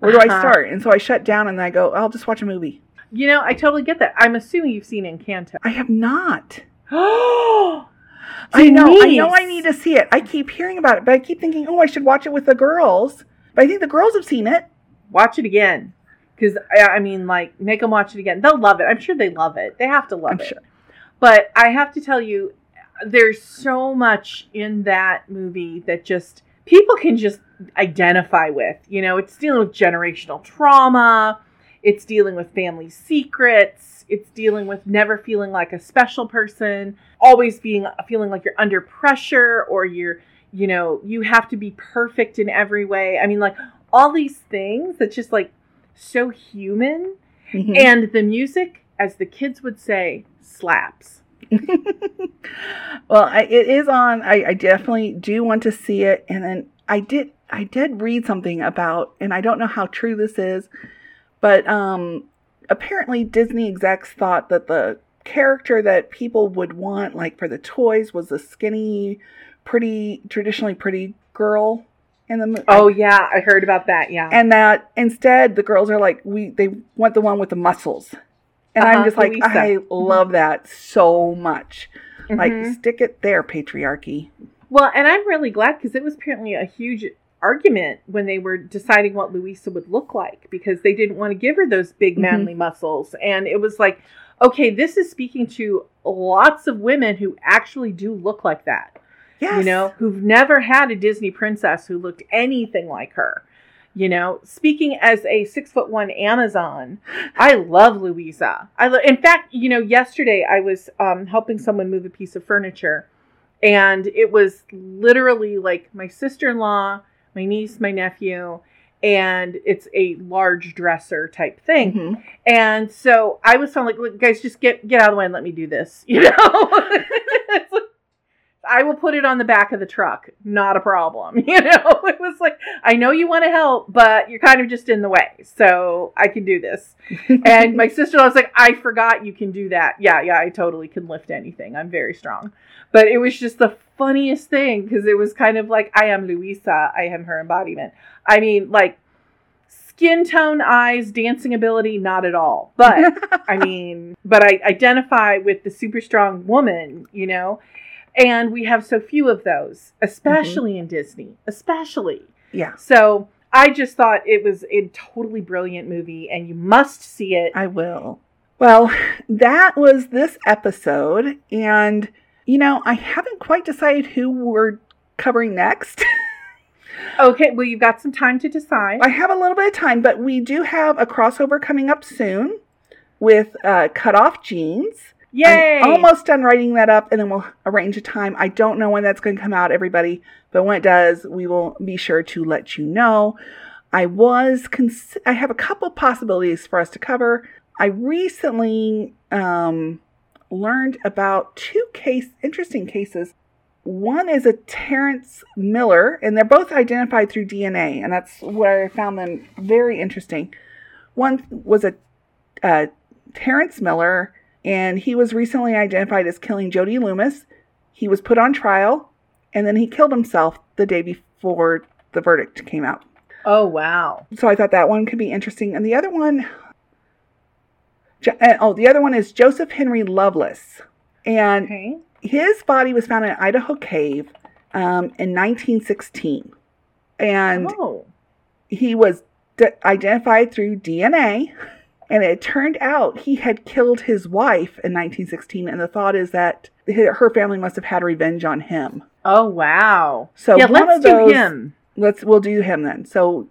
Where do I Uh-huh. start? And so I shut down and I go, I'll just watch a movie. You know, I totally get that. I'm assuming you've seen Encanto. I have not. Oh, I know. I know. I need to see it. I keep hearing about it, but I keep thinking, oh, I should watch it with the girls. But I think the girls have seen it. watch it again. Because I, I mean, like, make them watch it again. They'll love it. I'm sure they love it. They have to love I'm it. sure. But I have to tell you, there's so much in that movie that just people can just identify with. You know, it's dealing with generational trauma, it's dealing with family secrets, it's dealing with never feeling like a special person, always being feeling like you're under pressure or you're, you know, you have to be perfect in every way. I mean, like all these things that's just like so human. Mhm. And the music, as the kids would say, slaps. well, I, it is on. I, I definitely do want to see it. And then I did. I did read something about, and I don't know how true this is, but um, apparently Disney execs thought that the character that people would want, like for the toys, was a skinny, pretty, traditionally pretty girl in the movie. Oh yeah, I heard about that. Yeah. and that instead the girls are like we they want the one with the muscles and i'm Uh-huh, just like Luisa. i love that so much like Mhm. stick it there patriarchy well, and I'm really glad because it was apparently a huge argument when they were deciding what Luisa would look like because they didn't want to give her those big Mhm. manly muscles, and it was like, okay, this is speaking to lots of women who actually do look like that. yes you know, who've never had a Disney princess who looked anything like her. You know, speaking as a six foot one Amazon, I love Luisa. I lo- in fact, you know, yesterday I was um, helping someone move a piece of furniture, and it was literally like my sister in law, my niece, my nephew, and it's a large dresser type thing. Mhm. And so I was telling like, guys, just get get out of the way and let me do this. You know, I will put it on the back of the truck. Not a problem. You know, it was like, I know you want to help, but you're kind of just in the way. So I can do this. and my sister was like, I forgot you can do that. Yeah, yeah, I totally can lift anything. I'm very strong. But it was just the funniest thing because it was kind of like, I am Luisa. I am her embodiment. I mean, like, skin tone, eyes, dancing ability, not at all. But I mean, but I identify with the super strong woman, you know? And we have so few of those, especially mm-hmm. in Disney, especially. Yeah. So I just thought it was a totally brilliant movie and you must see it. I will. Well, that was this episode. And, you know, I haven't quite decided who we're covering next. okay, well, you've got some time to decide. I have a little bit of time, but we do have a crossover coming up soon with uh, Cut Off Jeans. Yay! I'm almost done writing that up, and then we'll arrange a time. I don't know when that's going to come out, everybody, but when it does, we will be sure to let you know. I was cons- I have a couple possibilities for us to cover. I recently um, learned about two case interesting cases. One is a Terrence Miller, and they're both identified through DNA, and that's where I found them very interesting. One was a uh, Terrence Miller and he was recently identified as killing Jody Loomis. He was put on trial, and then he killed himself the day before the verdict came out. Oh, wow. So I thought that one could be interesting. And the other one, oh, the other one is Joseph Henry Loveless. And okay. his body was found in Idaho cave um, in 1916. And oh. he was identified through DNA. And it turned out he had killed his wife in 1916, and the thought is that her family must have had revenge on him. Oh wow! So yeah, let's those, do him. Let's we'll do him then. So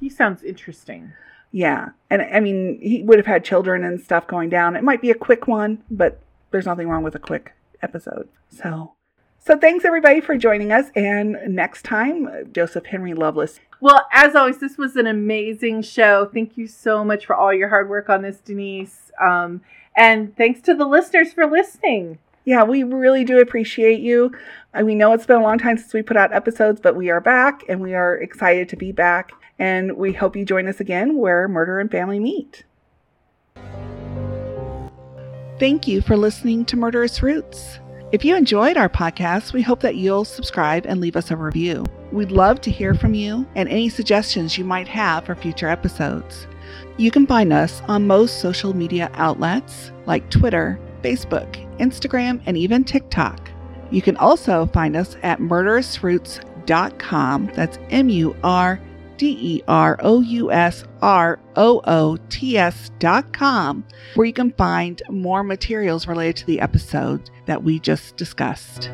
he sounds interesting. Yeah, and I mean he would have had children and stuff going down. It might be a quick one, but there's nothing wrong with a quick episode. So so thanks everybody for joining us. And next time, Joseph Henry Loveless. Well, as always, this was an amazing show. Thank you so much for all your hard work on this, Denise. Um, and thanks to the listeners for listening. Yeah, we really do appreciate you. We know it's been a long time since we put out episodes, but we are back and we are excited to be back. And we hope you join us again where murder and family meet. Thank you for listening to Murderous Roots. If you enjoyed our podcast, we hope that you'll subscribe and leave us a review. We'd love to hear from you and any suggestions you might have for future episodes. You can find us on most social media outlets like Twitter, Facebook, Instagram, and even TikTok. You can also find us at murderousroots.com. That's M U R D E R O U S R O O T S dot com, where you can find more materials related to the episode that we just discussed.